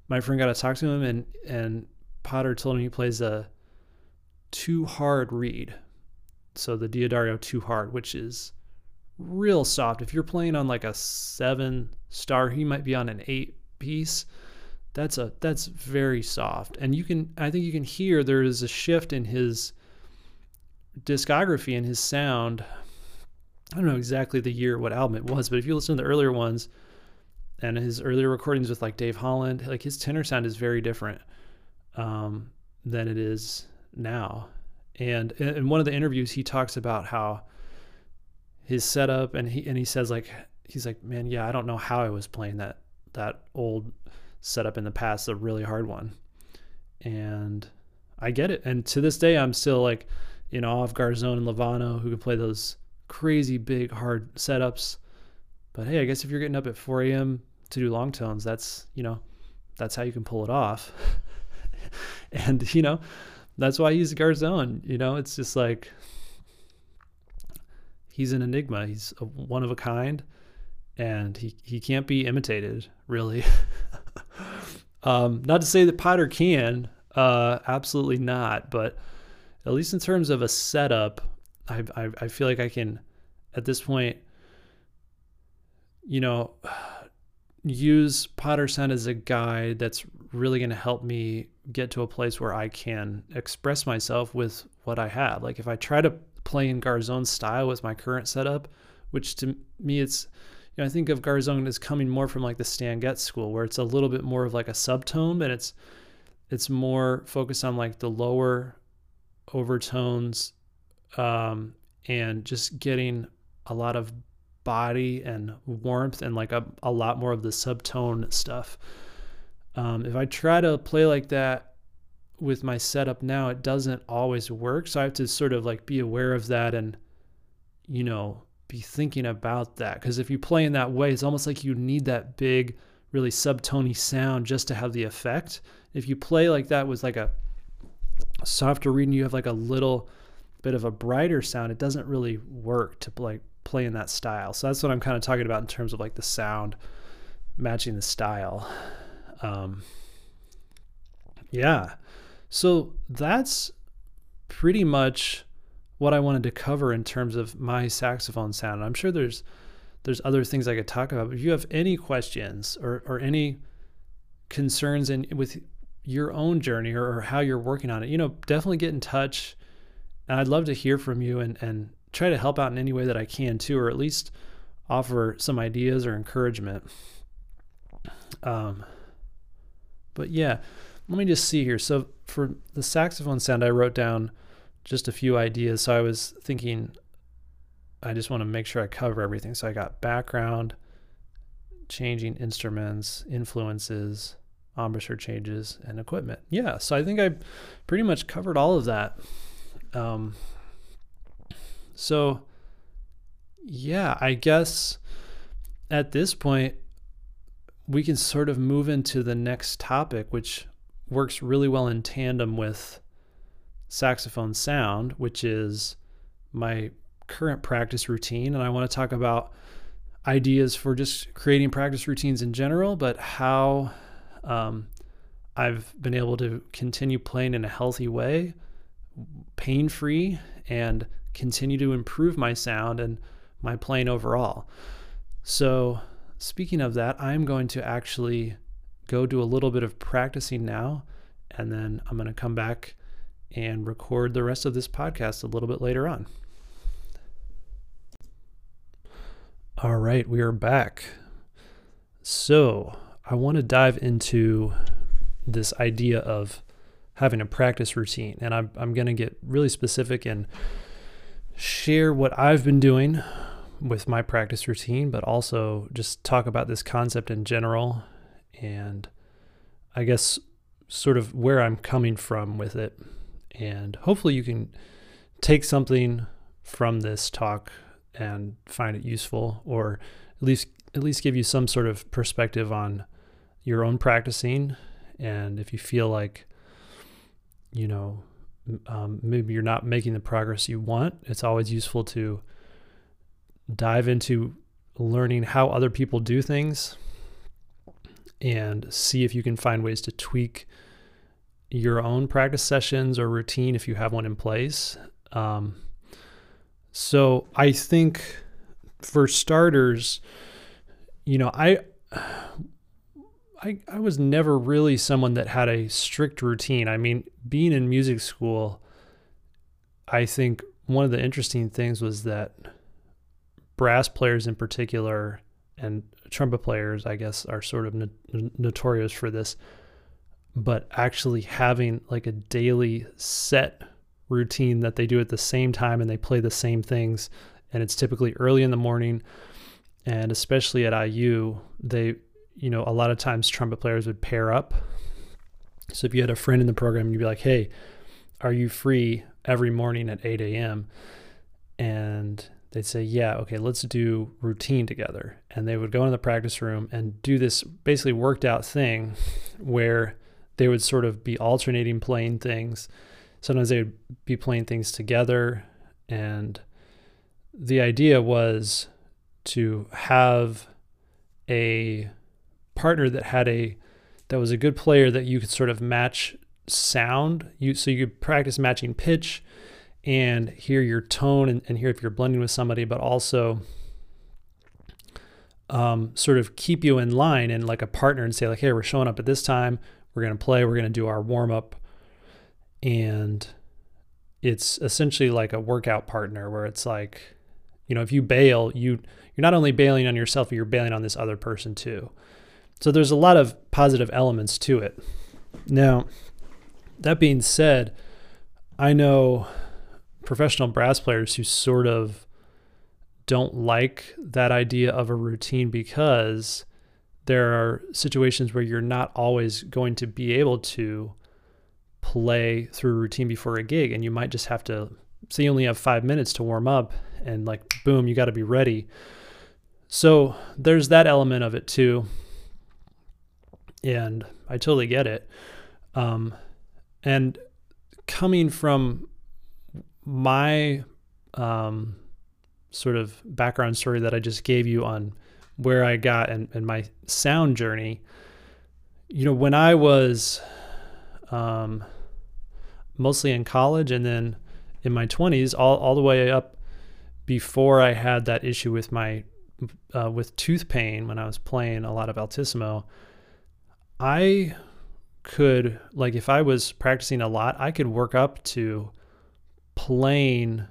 my friend got to talk to him, and and Potter told him he plays a two hard reed, so the D'Addario two hard, which is real soft. If you're playing on like a seven star, he might be on an eight piece. That's a that's very soft, and you can I think you can hear there is a shift in his discography and his sound. I don't know exactly the year what album it was, but if you listen to the earlier ones and his earlier recordings with like Dave Holland, like his tenor sound is very different um, than it is now. And in one of the interviews, he talks about how his setup and he and he says like he's like man yeah I don't know how I was playing that that old setup in the past a really hard one and I get it and to this day I'm still like in awe of Garzone and Lovano who can play those crazy big hard setups but hey I guess if you're getting up at 4 a.m. to do long tones that's you know that's how you can pull it off and you know that's why he's Garzone you know it's just like he's an enigma. He's a, one of a kind, and he he can't be imitated really. um, not to say that Potter can, uh, absolutely not. But at least in terms of a setup, I, I I feel like I can, at this point, you know, use Potter Sound as a guide that's really going to help me get to a place where I can express myself with what I have. Like if I try to play in Garzone style with my current setup, which to me it's you know, I think of Garzone as coming more from like the Stan Getz school, where it's a little bit more of like a subtone, but it's it's more focused on like the lower overtones um, and just getting a lot of body and warmth and like a, a lot more of the subtone stuff. Um, if I try to play like that with my setup now, it doesn't always work. So I have to sort of like be aware of that and, you know, be thinking about that. Because if you play in that way, it's almost like you need that big, really subtony sound just to have the effect. If you play like that with like a softer reading, you have like a little bit of a brighter sound. It doesn't really work to like play in that style. So that's what I'm kind of talking about in terms of like the sound matching the style. Um, yeah. So that's pretty much what I wanted to cover in terms of my saxophone sound. I'm sure there's there's other things I could talk about. But if you have any questions or, or any concerns in with your own journey or, or how you're working on it, you know, definitely get in touch. And I'd love to hear from you and, and try to help out in any way that I can too, or at least offer some ideas or encouragement. Um, but yeah, let me just see here. So for the saxophone sound, I wrote down just a few ideas. So I was thinking, I just want to make sure I cover everything. So I got background, changing instruments, influences, embouchure changes, and equipment. Yeah, so I think I pretty much covered all of that. Um, so yeah, I guess at this point, we can sort of move into the next topic, which works really well in tandem with saxophone sound, which is my current practice routine. And I want to talk about ideas for just creating practice routines in general, but how um, I've been able to continue playing in a healthy way, pain free, and continue to improve my sound and my playing overall. So, speaking of that, I'm going to actually go do a little bit of practicing now, and then I'm going to come back and record the rest of this podcast a little bit later on. All right, we are back. So, I want to dive into this idea of having a practice routine, and I'm, I'm going to get really specific and share what I've been doing with my practice routine, but also just talk about this concept in general and I guess sort of where I'm coming from with it. And hopefully you can take something from this talk and find it useful or at least at least give you some sort of perspective on your own practicing. And if you feel like you know um, maybe you're not making the progress you want it's always useful to dive into learning how other people do things and see if you can find ways to tweak your own practice sessions or routine if you have one in place. Um, so I think for starters, you know, I, I I was never really someone that had a strict routine. I mean, being in music school, I think one of the interesting things was that brass players in particular and trumpet players, I guess, are sort of no- notorious for this. But actually having like a daily set routine that they do at the same time and they play the same things, and it's typically early in the morning. And especially at IU, they, you know, a lot of times trumpet players would pair up. So if you had a friend in the program, you'd be like, hey, are you free every morning at 8 a.m.? And they'd say, Yeah, okay, let's do routine together. And they would go into the practice room and do this basically worked out thing where they would sort of be alternating playing things. Sometimes they would be playing things together. And the idea was to have a partner that had a that was a good player that you could sort of match sound you so you could practice matching pitch and hear your tone and, and hear if you're blending with somebody, but also um, sort of keep you in line and like a partner and say like, hey, we're showing up at this time. We're going to play. We're going to do our warm up. And it's essentially like a workout partner where it's like, you know, if you bail, you you're not only bailing on yourself, you're bailing on this other person too. So there's a lot of positive elements to it. Now, that being said, I know professional brass players who sort of don't like that idea of a routine because there are situations where you're not always going to be able to play through routine before a gig and you might just have to say you only have five minutes to warm up and like boom you got to be ready. So there's that element of it too and i totally get it. Um, and coming from my um, sort of background story that I just gave you on where I got and, and my sound journey, you know, when I was um, mostly in college and then in my 20s, all, all the way up before I had that issue with my uh, with tooth pain when I was playing a lot of altissimo, I could like if I was practicing a lot, I could work up to playing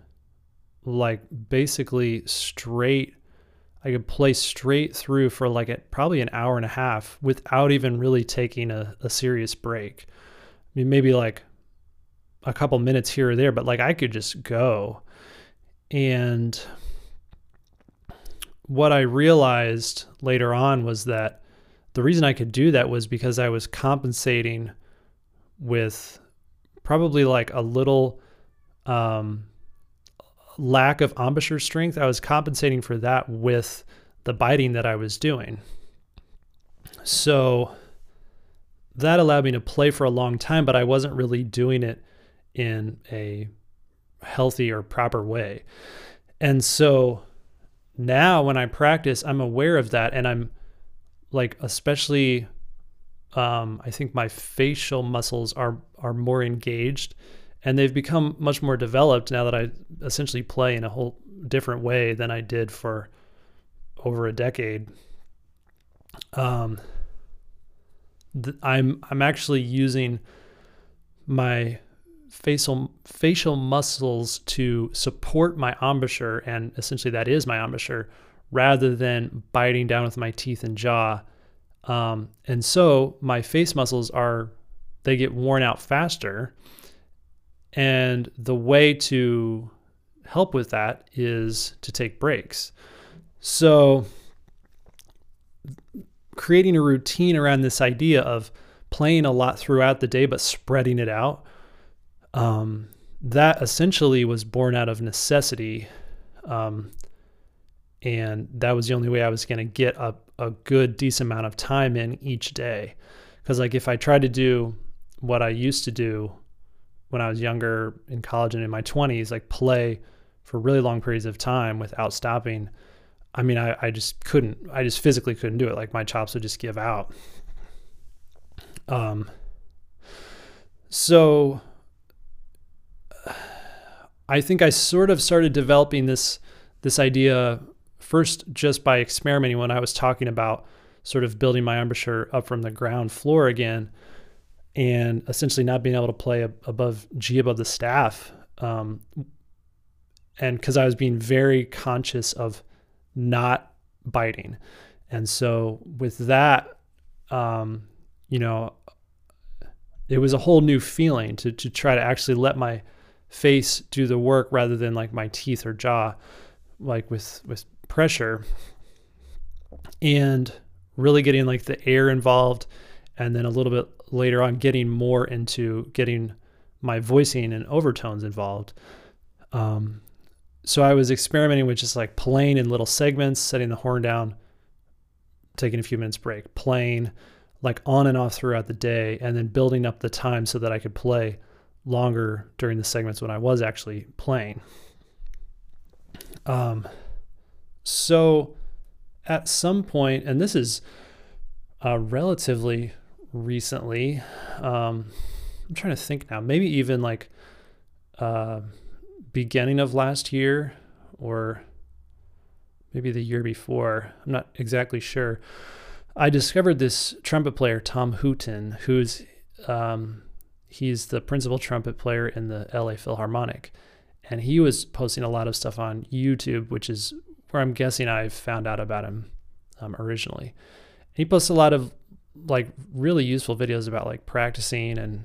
like basically straight I could play straight through for like a, probably an hour and a half without even really taking a, a serious break. I mean, maybe like a couple minutes here or there, but like I could just go. And what I realized later on was that the reason I could do that was because I was compensating with probably like a little um, lack of embouchure strength, I was compensating for that with the biting that I was doing. So that allowed me to play for a long time, but I wasn't really doing it in a healthy or proper way. And so now when I practice, I'm aware of that and I'm like especially um, I think my facial muscles are are more engaged and they've become much more developed now that I essentially play in a whole different way than I did for over a decade. Um, th- I'm I'm actually using my facial facial muscles to support my embouchure, and essentially that is my embouchure, rather than biting down with my teeth and jaw. Um, and so my face muscles are they get worn out faster. And the way to help with that is to take breaks. So creating a routine around this idea of playing a lot throughout the day but spreading it out um, that essentially was born out of necessity um, and that was the only way i was going to get a, a good decent amount of time in each day because like if i tried to do what i used to do when i was younger in college and in my 20s like play for really long periods of time without stopping I mean, I, I just couldn't, I just physically couldn't do it. Like my chops would just give out. Um, so I think I sort of started developing this, this idea first just by experimenting when I was talking about sort of building my embouchure up from the ground floor again and essentially not being able to play above G above the staff. Um, and because I was being very conscious of not biting. And so with that, um, you know, it was a whole new feeling to to try to actually let my face do the work rather than like my teeth or jaw, like with with pressure, and really getting like the air involved, and then a little bit later on getting more into getting my voicing and overtones involved. Um, so I was experimenting with just like playing in little segments, setting the horn down, taking a few minutes break, playing like on and off throughout the day, and then building up the time so that I could play longer during the segments when I was actually playing. Um, so at some point, and this is uh, relatively recently, um, I'm trying to think now, maybe even like. Uh, beginning of last year or maybe the year before. I'm not exactly sure. I discovered this trumpet player, Tom Hooten, who's um, he's the principal trumpet player in the LA Philharmonic, and he was posting a lot of stuff on YouTube, which is where I'm guessing I found out about him um, originally. He posts a lot of like really useful videos about like practicing and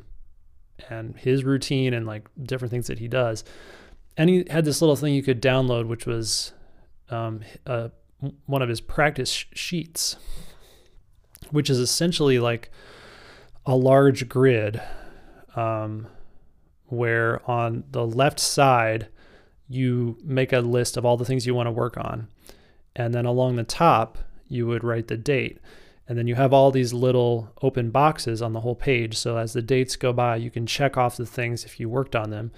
and his routine and like different things that he does and he had this little thing you could download, which was um, uh, one of his practice sheets, which is essentially like a large grid um, where on the left side you make a list of all the things you want to work on. And then along the top, you would write the date. And then you have all these little open boxes on the whole page. So as the dates go by, you can check off the things if you worked on them.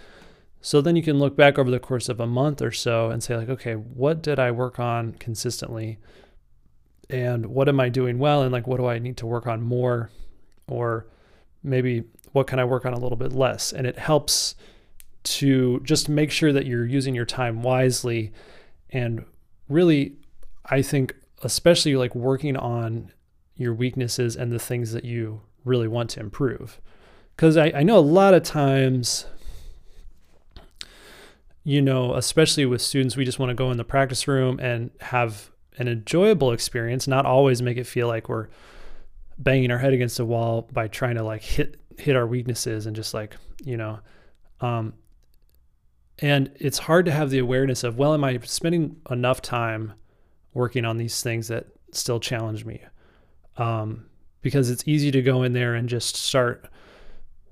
So then you can look back over the course of a month or so and say, like, okay, what did I work on consistently? And what am I doing well? And like, what do I need to work on more? Or maybe what can I work on a little bit less? And it helps to just make sure that you're using your time wisely. And really, I think, especially like working on your weaknesses and the things that you really want to improve. Because I, I know a lot of times you know, especially with students, we just want to go in the practice room and have an enjoyable experience, not always make it feel like we're banging our head against the wall by trying to like hit hit our weaknesses and just like, you know, um and it's hard to have the awareness of, well, am I spending enough time working on these things that still challenge me? Um, because it's easy to go in there and just start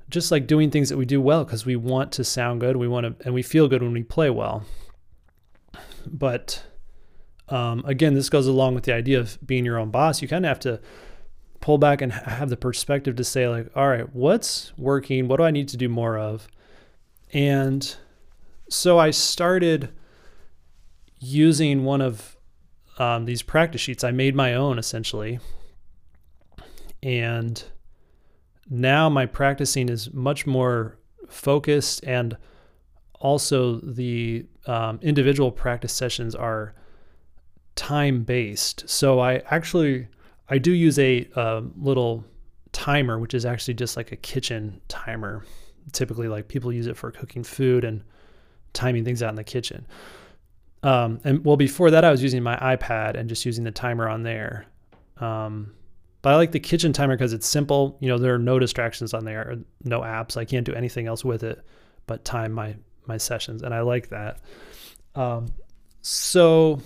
just like doing things that we do well because we want to sound good we want to and we feel good when we play well but um, again, this goes along with the idea of being your own boss. You kind of have to pull back and have the perspective to say, like, all right, what's working? What do I need to do more of? And so I started using one of um, these practice sheets. I made my own essentially. And now my practicing is much more focused and also the um, individual practice sessions are time based. So I actually I do use a, a little timer, which is actually just like a kitchen timer. Typically, like people use it for cooking food and timing things out in the kitchen. Um, and well, before that, I was using my iPad and just using the timer on there. Um, but I like the kitchen timer because it's simple. You know, there are no distractions on there, no apps. I can't do anything else with it but time my my sessions, and I like that. Um, so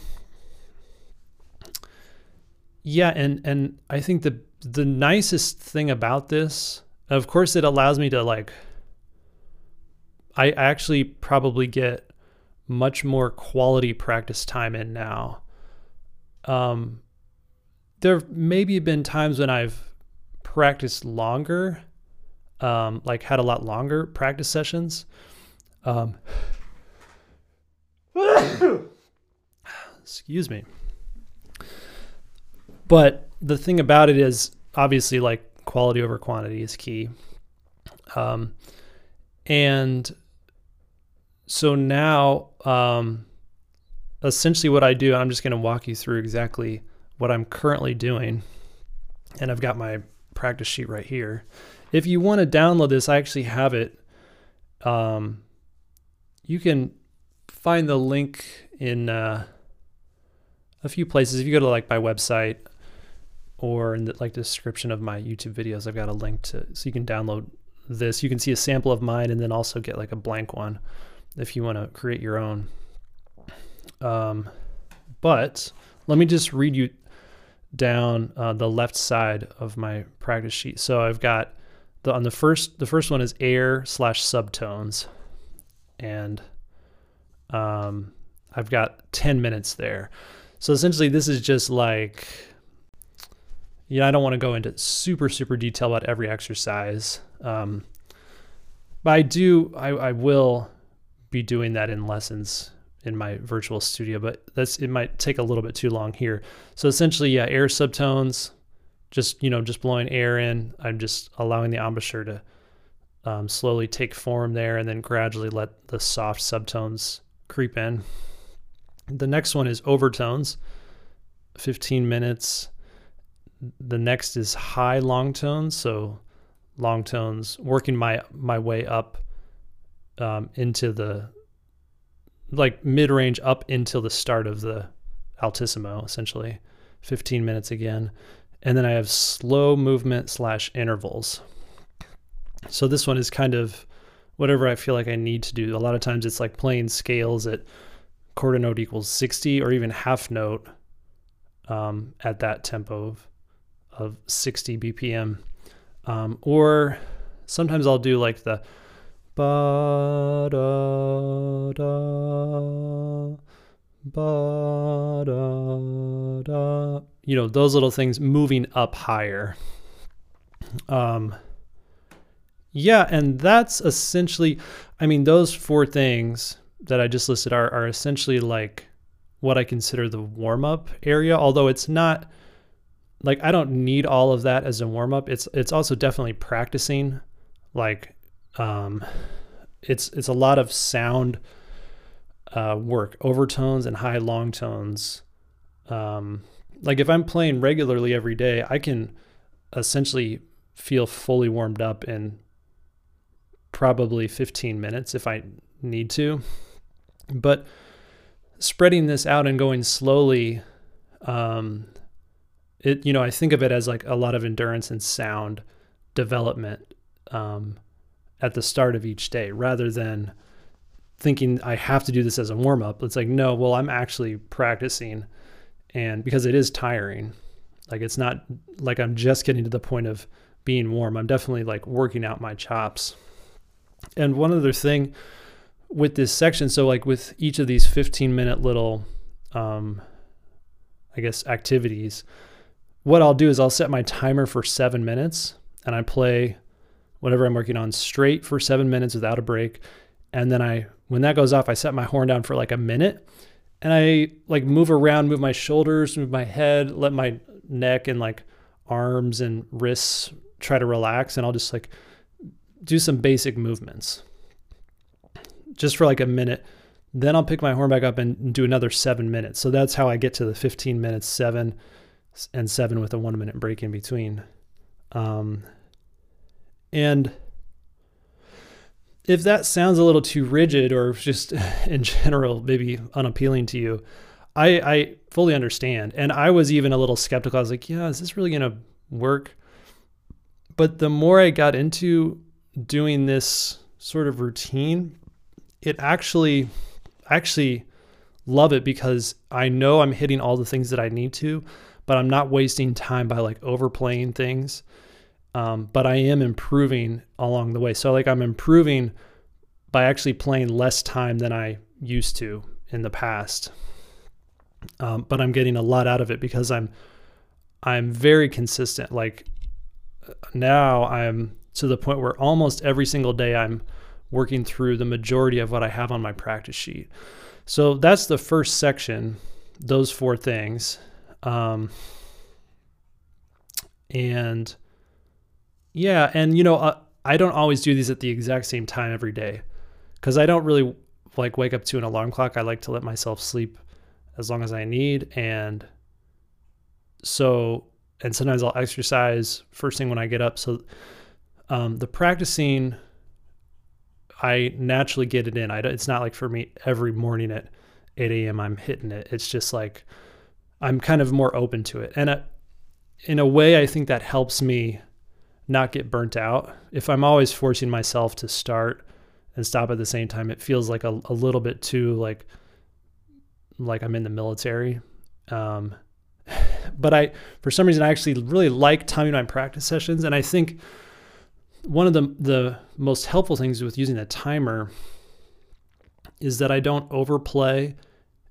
yeah, and and I think the the nicest thing about this, of course, it allows me to like. I actually probably get much more quality practice time in now. Um, there maybe been times when I've practiced longer, um, like had a lot longer practice sessions. Um, excuse me. But the thing about it is, obviously, like quality over quantity is key. Um, and so now, um, essentially, what I do, I'm just going to walk you through exactly what I'm currently doing. And I've got my practice sheet right here. If you want to download this, I actually have it. Um, you can find the link in uh, a few places. If you go to like my website or in the like description of my YouTube videos, I've got a link to so you can download this. You can see a sample of mine and then also get like a blank one if you want to create your own. Um, but let me just read you down uh, the left side of my practice sheet. So I've got the on the first the first one is air slash subtones, and um, I've got ten minutes there. So essentially, this is just like you know I don't want to go into super super detail about every exercise, um, but I do I, I will be doing that in lessons in my virtual studio, but that's it might take a little bit too long here. So essentially, yeah, air subtones, just you know, just blowing air in. I'm just allowing the embouchure to um, slowly take form there, and then gradually let the soft subtones creep in. The next one is overtones, 15 minutes. The next is high long tones, so long tones, working my my way up um, into the like mid range up until the start of the altissimo, essentially. 15 minutes again. And then I have slow movement slash intervals. So this one is kind of whatever I feel like I need to do. A lot of times it's like playing scales at quarter note equals 60 or even half note um, at that tempo of, of 60 BPM. Um, or sometimes I'll do like the ba da da ba da da you know those little things moving up higher. Um yeah and that's essentially i mean those four things that i just listed are are essentially like what i consider the warm up area although it's not like i don't need all of that as a warm up it's it's also definitely practicing like um, it's it's a lot of sound uh, work, overtones and high long tones. Um, like if I'm playing regularly every day, I can essentially feel fully warmed up in probably 15 minutes if I need to. But spreading this out and going slowly, um, it you know I think of it as like a lot of endurance and sound development. Um, at the start of each day rather than thinking I have to do this as a warm up. It's like, no, well, I'm actually practicing. And because it is tiring, like it's not like I'm just getting to the point of being warm. I'm definitely like working out my chops. And one other thing with this section, so like with each of these 15 minute little um, I guess, activities, what I'll do is I'll set my timer for seven minutes and I play whatever I'm working on straight for seven minutes without a break. And then I, when that goes off, I set my horn down for like a minute and I like move around, move my shoulders, move my head, let my neck and like arms and wrists try to relax. And I'll just like do some basic movements just for like a minute. Then I'll pick my horn back up and do another seven minutes. So that's how I get to the 15 minutes, seven and seven with a one minute break in between. Um, and if that sounds a little too rigid or just in general maybe unappealing to you, I, I fully understand. And I was even a little skeptical. I was like, yeah, is this really going to work? But the more I got into doing this sort of routine, it actually, I actually love it because I know I'm hitting all the things that I need to, but I'm not wasting time by like overplaying things. Um, but I am improving along the way. So like I'm improving by actually playing less time than I used to in the past. Um, but I'm getting a lot out of it because I'm I'm very consistent. Like now I'm to the point where almost every single day I'm working through the majority of what I have on my practice sheet. So that's the first section, those four things. Um, and yeah, and you know, uh, I don't always do these at the exact same time every day because I don't really like wake up to an alarm clock. I like to let myself sleep as long as I need. And so, and sometimes I'll exercise first thing when I get up. So, um, the practicing, I naturally get it in. I it's not like for me every morning at 8 a.m. I'm hitting it. It's just like I'm kind of more open to it. And uh, in a way, I think that helps me not get burnt out. If I'm always forcing myself to start and stop at the same time, it feels like a, a little bit too like like I'm in the military. Um, but I, for some reason, I actually really like timing my practice sessions, and I think one of the the most helpful things with using a timer is that I don't overplay,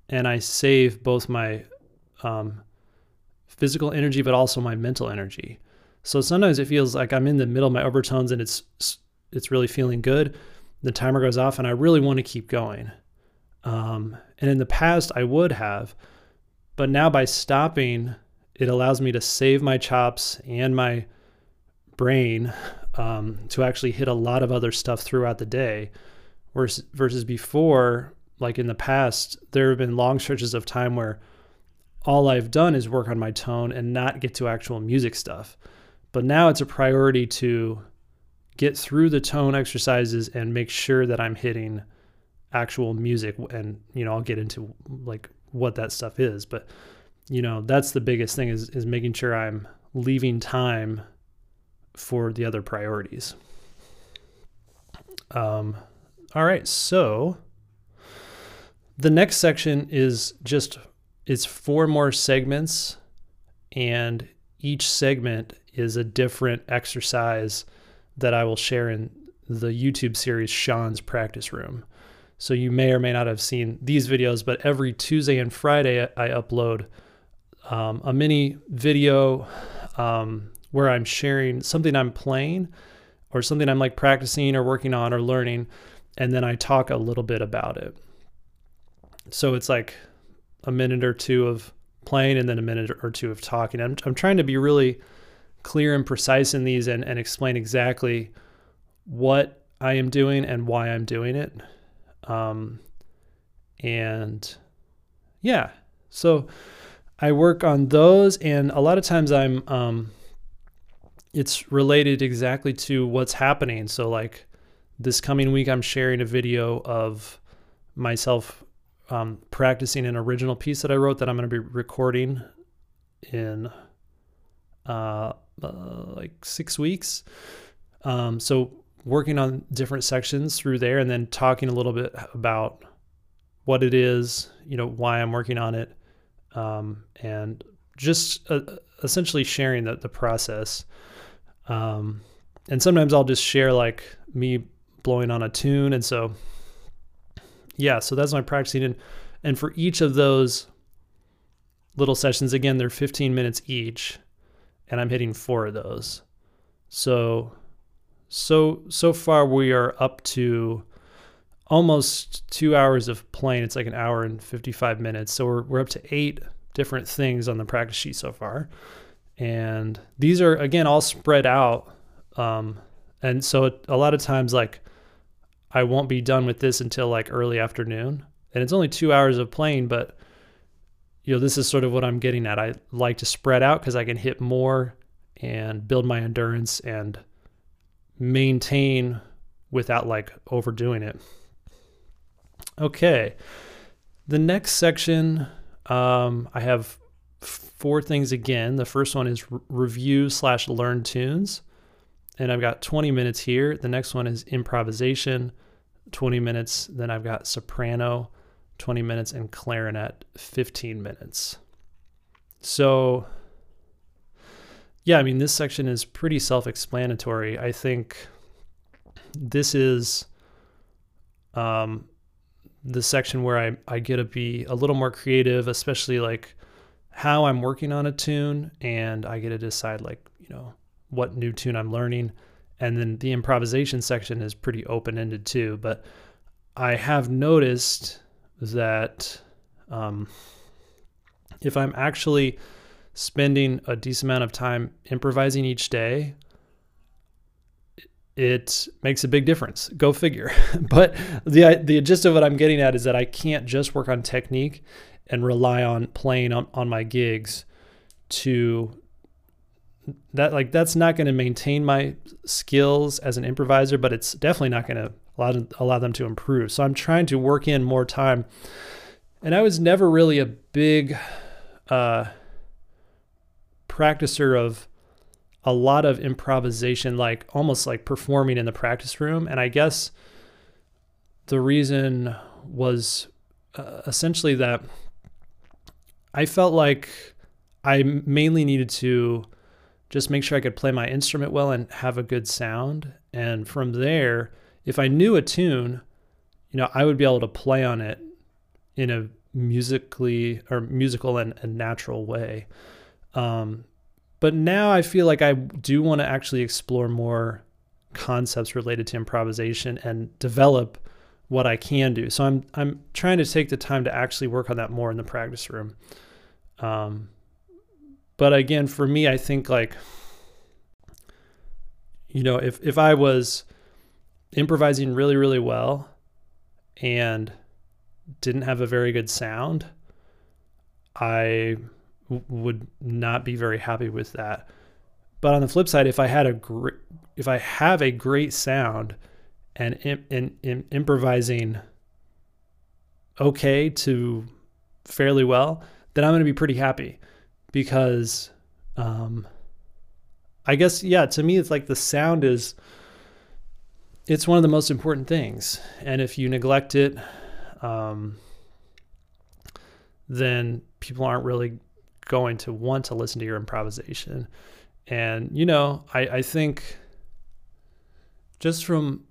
and I save both my um, physical energy, but also my mental energy. So sometimes it feels like I'm in the middle of my overtones and it's it's really feeling good. The timer goes off and I really want to keep going. Um, and in the past I would have, but now by stopping, it allows me to save my chops and my brain um, to actually hit a lot of other stuff throughout the day. Versus, versus before, like in the past, there have been long stretches of time where all I've done is work on my tone and not get to actual music stuff. But now it's a priority to get through the tone exercises and make sure that I'm hitting actual music and you know I'll get into like what that stuff is. But you know that's the biggest thing is is making sure I'm leaving time for the other priorities. Um all right so the next section is just it's four more segments, and each segment is a different exercise that I will share in the YouTube series Sean's Practice Room. So you may or may not have seen these videos, but every Tuesday and Friday I upload um, a mini video um, where I'm sharing something I'm playing or something I'm like practicing or working on or learning, and then I talk a little bit about it. So it's like a minute or two of playing and then a minute or two of talking. I'm, I'm trying to be really clear and precise in these and, and explain exactly what I am doing and why I'm doing it. Um, and yeah, so I work on those, and a lot of times I'm, um, it's related exactly to what's happening. So, like this coming week, I'm sharing a video of myself um, practicing an original piece that I wrote that I'm going to be recording in uh, uh, like six weeks. Um, so working on different sections through there, and then talking a little bit about what it is, you know, why I'm working on it, um, and just uh, essentially sharing the the process. Um, and sometimes I'll just share like me blowing on a tune, and so yeah, so that's my practicing. And, and for each of those, little sessions. Again, they're 15 minutes each, and I'm hitting four of those. So, so so far we are up to almost two hours of playing. It's like an hour and 55 minutes. So we're we're up to eight different things on the practice sheet so far, and these are again all spread out. Um, and so a lot of times like I won't be done with this until like early afternoon, and it's only two hours of playing, but you know, this is sort of what I'm getting at. I like to spread out because I can hit more and build my endurance and maintain without like overdoing it. Okay. The next section, um, I have four things again. The first one is re- review slash learn tunes. And I've got 20 minutes here. The next one is improvisation, 20 minutes. Then I've got soprano, 20 minutes, and clarinet, 15 minutes. So, yeah, I mean, this section is pretty self explanatory. I think this is um, the section where I, I get to be a little more creative, especially like how I'm working on a tune, and I get to decide, like, you know, what new tune I'm learning. And then the improvisation section is pretty open ended too. But I have noticed that um, if I'm actually spending a decent amount of time improvising each day, it makes a big difference. Go figure. but the the gist of what I'm getting at is that I can't just work on technique and rely on playing on, on my gigs to that like that's not going to maintain my skills as an improviser, but it's definitely not going to allow allow them to improve. So I'm trying to work in more time. And I was never really a big uh, practicer of a lot of improvisation, like almost like performing in the practice room. And I guess the reason was uh, essentially that I felt like I mainly needed to just make sure I could play my instrument well and have a good sound. And from there, if I knew a tune, you know, I would be able to play on it in a musically or musical and, and natural way. Um, but now I feel like I do want to actually explore more concepts related to improvisation and develop what I can do. So I'm I'm trying to take the time to actually work on that more in the practice room. Um, but again, for me, I think like you know, if if I was improvising really, really well and didn't have a very good sound, I w- would not be very happy with that. But on the flip side, if I had a great, if I have a great sound and in, in improvising okay to fairly well, then I'm going to be pretty happy because, um, I guess, yeah, to me, it's like the sound is it's one of the most important things. And if you neglect it, um, then people aren't really going to want to listen to your improvisation. And, you know, I, I think just from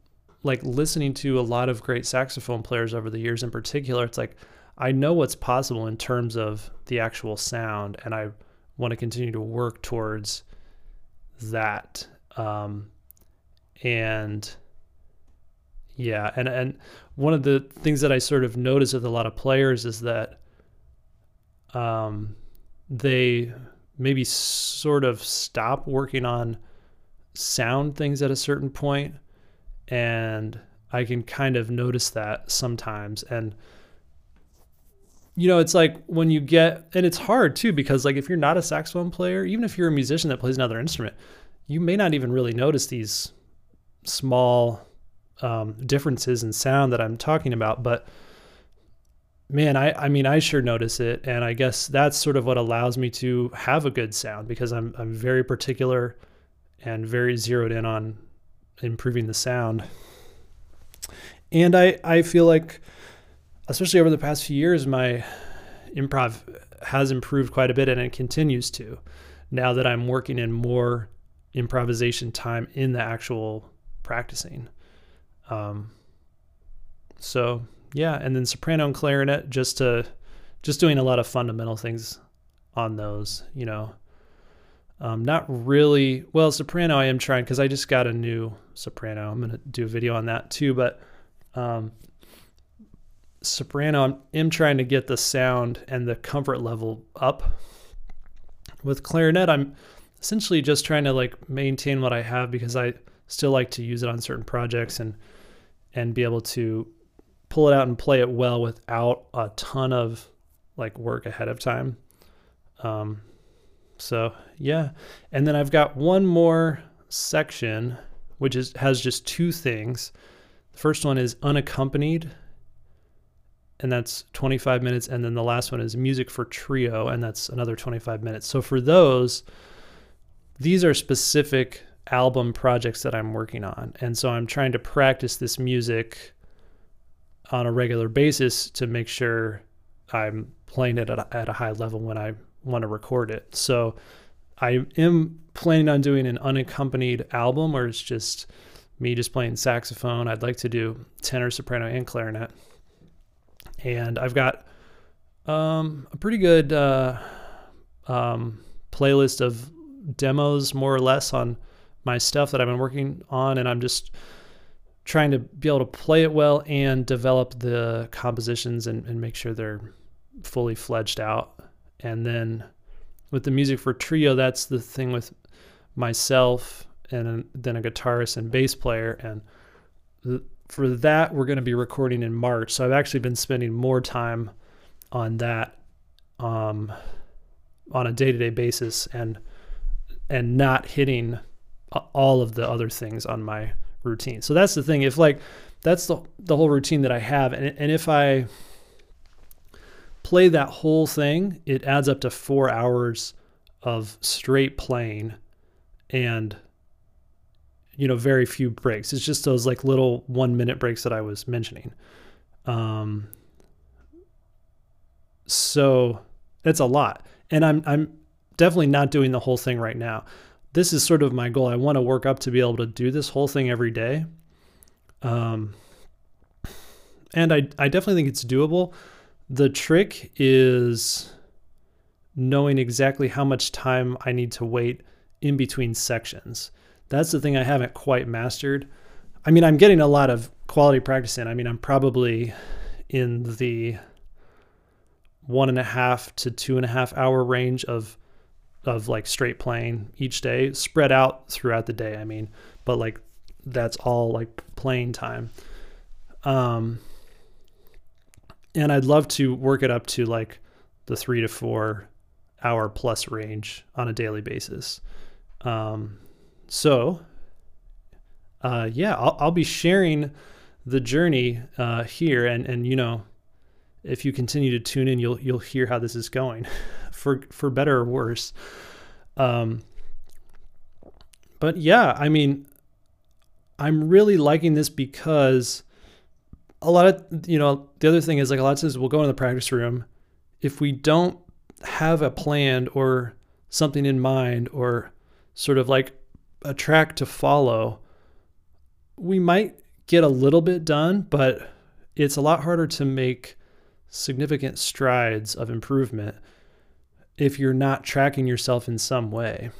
like listening to a lot of great saxophone players over the years in particular, it's like I know what's possible in terms of the actual sound, and I want to continue to work towards that. Um, and yeah, and and one of the things that I sort of notice with a lot of players is that um, they maybe sort of stop working on sound things at a certain point, and I can kind of notice that sometimes. And you know, it's like when you get, and it's hard too because like if you're not a saxophone player, even if you're a musician that plays another instrument, you may not even really notice these small um, differences in sound that I'm talking about, but man, I, I mean, I sure notice it. And I guess that's sort of what allows me to have a good sound because I'm, I'm very particular and very zeroed in on improving the sound. And I, I feel like, especially over the past few years, my improv has improved quite a bit and it continues to now that I'm working in more improvisation time in the actual practicing. Um, so yeah, and then soprano and clarinet just to just doing a lot of fundamental things on those, you know. Um, not really. Well, soprano I am trying because I just got a new soprano. I'm gonna do a video on that too. But um, soprano, I am trying to get the sound and the comfort level up. With clarinet, I'm essentially just trying to like maintain what I have because I still like to use it on certain projects and and be able to pull it out and play it well without a ton of like work ahead of time. Um, so yeah, and then I've got one more section which is has just two things. The first one is unaccompanied, and that's 25 minutes, and then the last one is music for trio, and that's another 25 minutes. So for those, these are specific album projects that I'm working on, and so I'm trying to practice this music on a regular basis to make sure I'm playing it at a, at a high level when I want to record it. So I am planning on doing an unaccompanied album where it's just me just playing saxophone. I'd like to do tenor, soprano, and clarinet. And I've got um, a pretty good uh, um, playlist of demos, more or less, on my stuff that I've been working on. And I'm just trying to be able to play it well and develop the compositions and, and make sure they're fully fledged out. And then with the music for trio, that's the thing with myself and then a guitarist and bass player. And th- for that, we're going to be recording in March. So I've actually been spending more time on that um, on a day-to-day basis and and not hitting all of the other things on my routine. So that's the thing. If like that's the the whole routine that I have, and and if I play that whole thing, it adds up to four hours of straight playing and you know very few breaks it's just those like little one minute breaks that i was mentioning um so it's a lot and i'm i'm definitely not doing the whole thing right now this is sort of my goal i want to work up to be able to do this whole thing every day um and i i definitely think it's doable the trick is knowing exactly how much time I need to wait in between sections. That's the thing I haven't quite mastered. I mean, I'm getting a lot of quality practice in. I mean, I'm probably in the one and a half to two and a half hour range of of like straight playing each day, spread out throughout the day. I mean, but like that's all like playing time. Um, and I'd love to work it up to like the three to four hour plus range on a daily basis. Um, so, uh, yeah, I'll, I'll, be sharing the journey uh, here, and and you know, if you continue to tune in, you'll you'll hear how this is going, for for better or worse. Um, but yeah, I mean, I'm really liking this because a lot of you know the other thing is like a lot of times we'll go in the practice room if we don't have a plan or something in mind or sort of like a track to follow we might get a little bit done but it's a lot harder to make significant strides of improvement if you're not tracking yourself in some way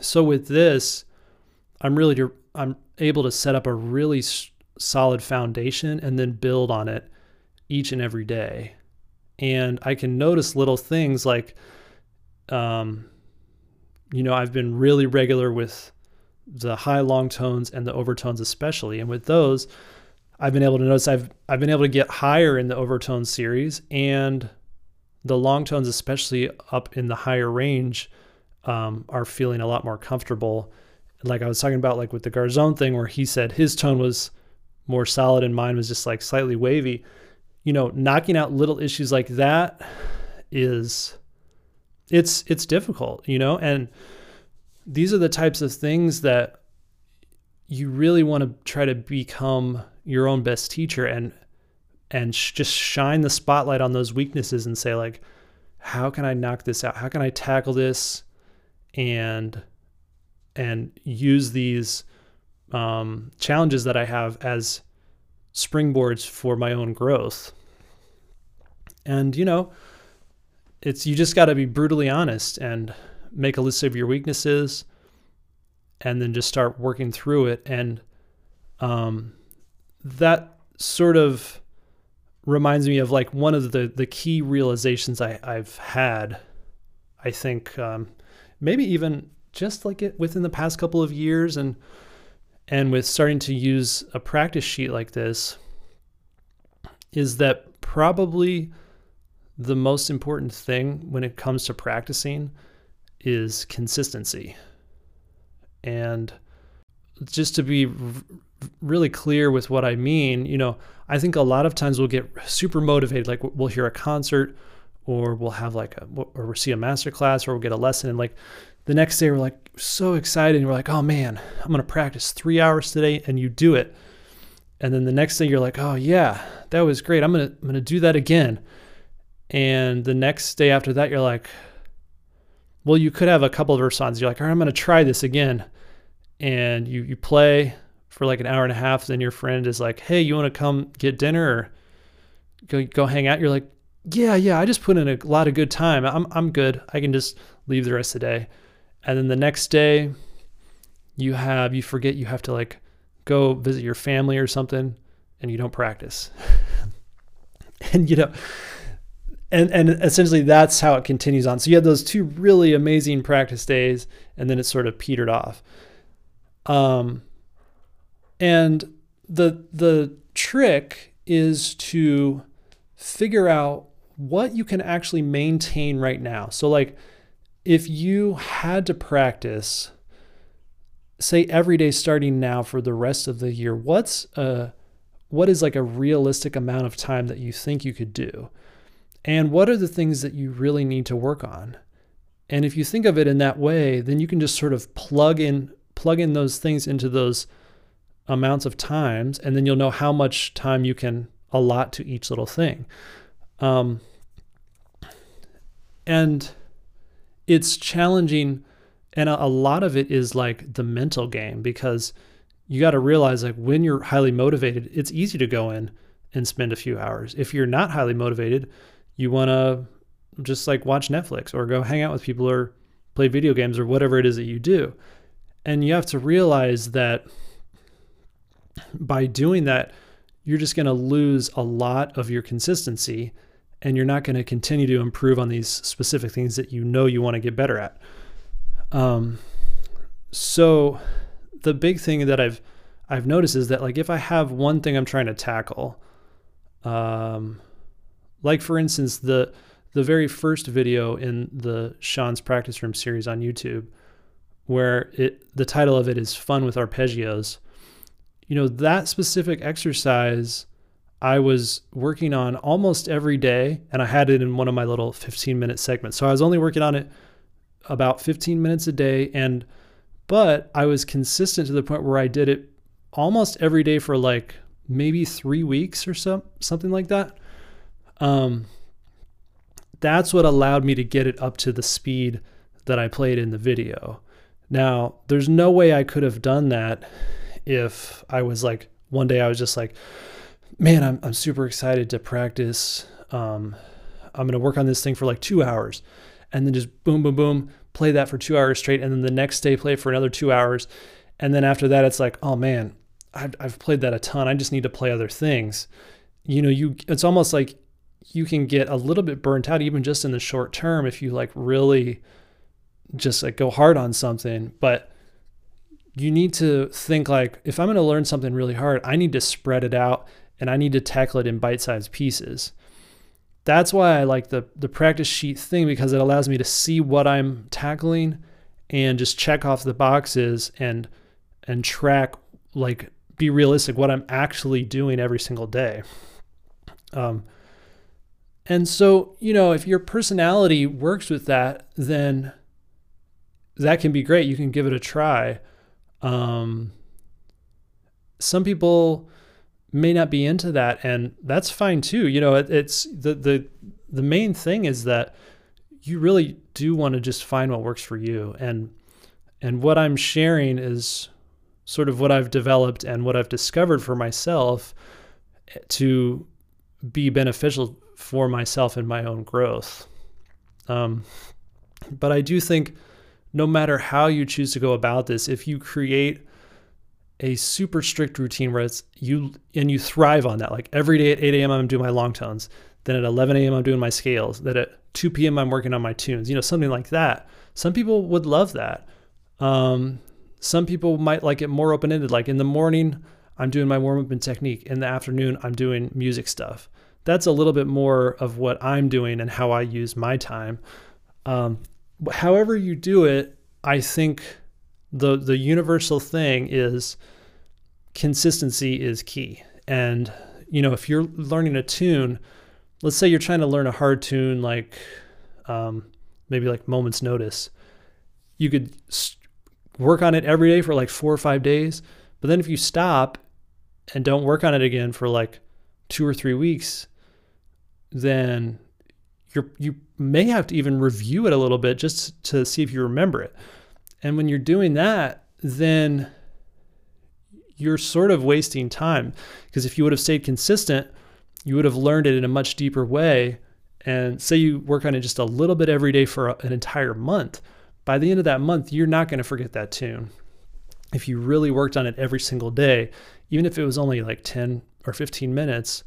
so with this i'm really i'm able to set up a really solid foundation and then build on it each and every day. And I can notice little things like, um, you know, I've been really regular with the high long tones and the overtones, especially. And with those, I've been able to notice I've I've been able to get higher in the overtone series and the long tones, especially up in the higher range, um, are feeling a lot more comfortable. Like I was talking about, like with the Garzone thing, where he said his tone was more solid and mine was just like slightly wavy. You know, knocking out little issues like that is it's it's difficult, you know, and these are the types of things that you really want to try to become your own best teacher and and sh- just shine the spotlight on those weaknesses and say like how can I knock this out? How can I tackle this and and use these um, challenges that I have as springboards for my own growth. And, you know, it's you just got to be brutally honest and make a list of your weaknesses and then just start working through it and um, that sort of reminds me of like one of the the key realizations I, I've had I think um, maybe even just like it within the past couple of years and and with starting to use a practice sheet like this is that probably the most important thing when it comes to practicing is consistency. And just to be really clear with what I mean, you know, I think a lot of times we'll get super motivated. Like we'll hear a concert or we'll have like a, or we'll see a master class or we'll get a lesson. And like the next day we're like so excited and we're like, oh man, I'm going to practice three hours today. And you do it. And then the next day you're like, oh yeah, that was great. I'm going to, I'm going to do that again. And the next day after that, you're like, well, you could have a couple of responses. You're like, all right, I'm going to try this again. And you, you play for like an hour and a half. Then your friend is like, hey, you want to come get dinner or go, go hang out? You're like, yeah, yeah, I just put in a lot of good time. I'm, I'm good. I can just leave the rest of the day. And then the next day, you have, you forget you have to like go visit your family or something and you don't practice. and you know, and and essentially that's how it continues on. So you had those two really amazing practice days, and then it sort of petered off. Um, and the the trick is to figure out what you can actually maintain right now. So like if you had to practice say every day starting now for the rest of the year, what's a what is like a realistic amount of time that you think you could do? And what are the things that you really need to work on? And if you think of it in that way, then you can just sort of plug in plug in those things into those amounts of times, and then you'll know how much time you can allot to each little thing. Um, and it's challenging, and a, a lot of it is like the mental game because you got to realize like when you're highly motivated, it's easy to go in and spend a few hours. If you're not highly motivated, you want to just like watch Netflix or go hang out with people or play video games or whatever it is that you do. And you have to realize that by doing that, you're just going to lose a lot of your consistency and you're not going to continue to improve on these specific things that you know you want to get better at. Um, so the big thing that I've I've noticed is that like if I have one thing I'm trying to tackle, um, like for instance, the the very first video in the Sean's practice room series on YouTube, where it the title of it is Fun with Arpeggios. You know, that specific exercise I was working on almost every day, and I had it in one of my little 15 minute segments. So I was only working on it about 15 minutes a day, and but I was consistent to the point where I did it almost every day for like maybe three weeks or so, something like that. Um, that's what allowed me to get it up to the speed that I played in the video. Now, there's no way I could have done that if I was like, one day I was just like, man, I'm, I'm super excited to practice. Um, I'm to work on this thing for like two hours and then just boom, boom, boom, play that for two hours straight. And then the next day, play for another two hours. And then after that, it's like, oh man, I've, I've played that a ton. I just need to play other things. You know, you, it's almost like you can get a little bit burnt out even just in the short term if you like really just like go hard on something but you need to think like if i'm going to learn something really hard i need to spread it out and i need to tackle it in bite-sized pieces that's why i like the the practice sheet thing because it allows me to see what i'm tackling and just check off the boxes and and track like be realistic what i'm actually doing every single day um, and so, you know, if your personality works with that, then that can be great. You can give it a try. Um, some people may not be into that, and that's fine too. You know, it, it's the the the main thing is that you really do want to just find what works for you, and and what I'm sharing is sort of what I've developed and what I've discovered for myself to be beneficial for myself and my own growth. Um, but I do think no matter how you choose to go about this, if you create a super strict routine where it's you and you thrive on that, like every day at 8 a.m. I'm doing my long tones, then at 11 a.m. I'm doing my scales, that at 2 p.m. I'm working on my tunes, you know, something like that. Some people would love that. Um, some people might like it more open ended, like in the morning, I'm doing my warm up and technique. In the afternoon, I'm doing music stuff. That's a little bit more of what I'm doing and how I use my time. Um, however you do it, I think the the universal thing is consistency is key. And you know, if you're learning a tune, let's say you're trying to learn a hard tune like um, maybe like Moments Notice, you could work on it every day for like four or five days. But then if you stop and don't work on it again for like two or three weeks, then you're you may have to even review it a little bit just to see if you remember it. And when you're doing that, then you're sort of wasting time because if you would have stayed consistent, you would have learned it in a much deeper way. And say you work on it just a little bit every day for an entire month, by the end of that month, you're not going to forget that tune. If you really worked on it every single day, even if it was only like 10 or 15 minutes,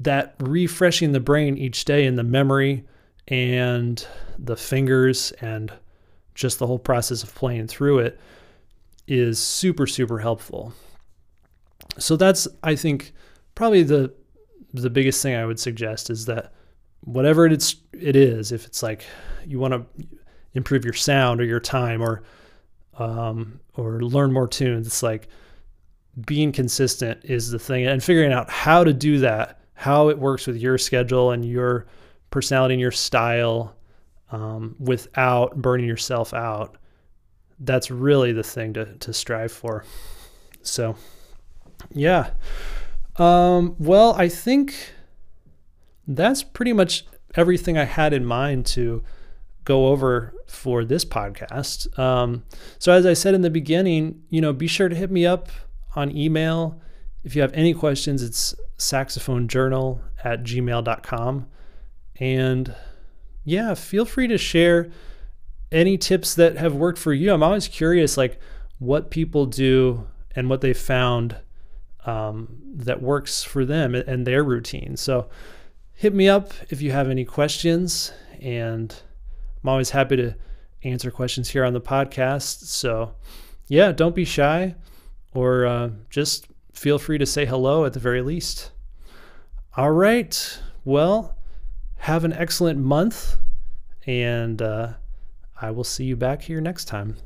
that refreshing the brain each day in the memory and the fingers and just the whole process of playing through it is super super helpful. So that's I think probably the the biggest thing I would suggest is that whatever it's it is, if it's like you want to improve your sound or your time or um, or learn more tunes, it's like being consistent is the thing and figuring out how to do that, how it works with your schedule and your personality and your style um, without burning yourself out. That's really the thing to, to strive for. So, yeah. Um, well, I think that's pretty much everything I had in mind to go over for this podcast. Um, so, as I said in the beginning, you know, be sure to hit me up on email. If you have any questions, it's saxophonejournal at gmail.com. And yeah, feel free to share any tips that have worked for you. I'm always curious, like what people do and what they found um, that works for them and their routine. So hit me up if you have any questions, and I'm always happy to answer questions here on the podcast. So yeah, don't be shy, or uh, just feel free to say hello at the very least. All right. Well, have an excellent month, and uh, I will see you back here next time.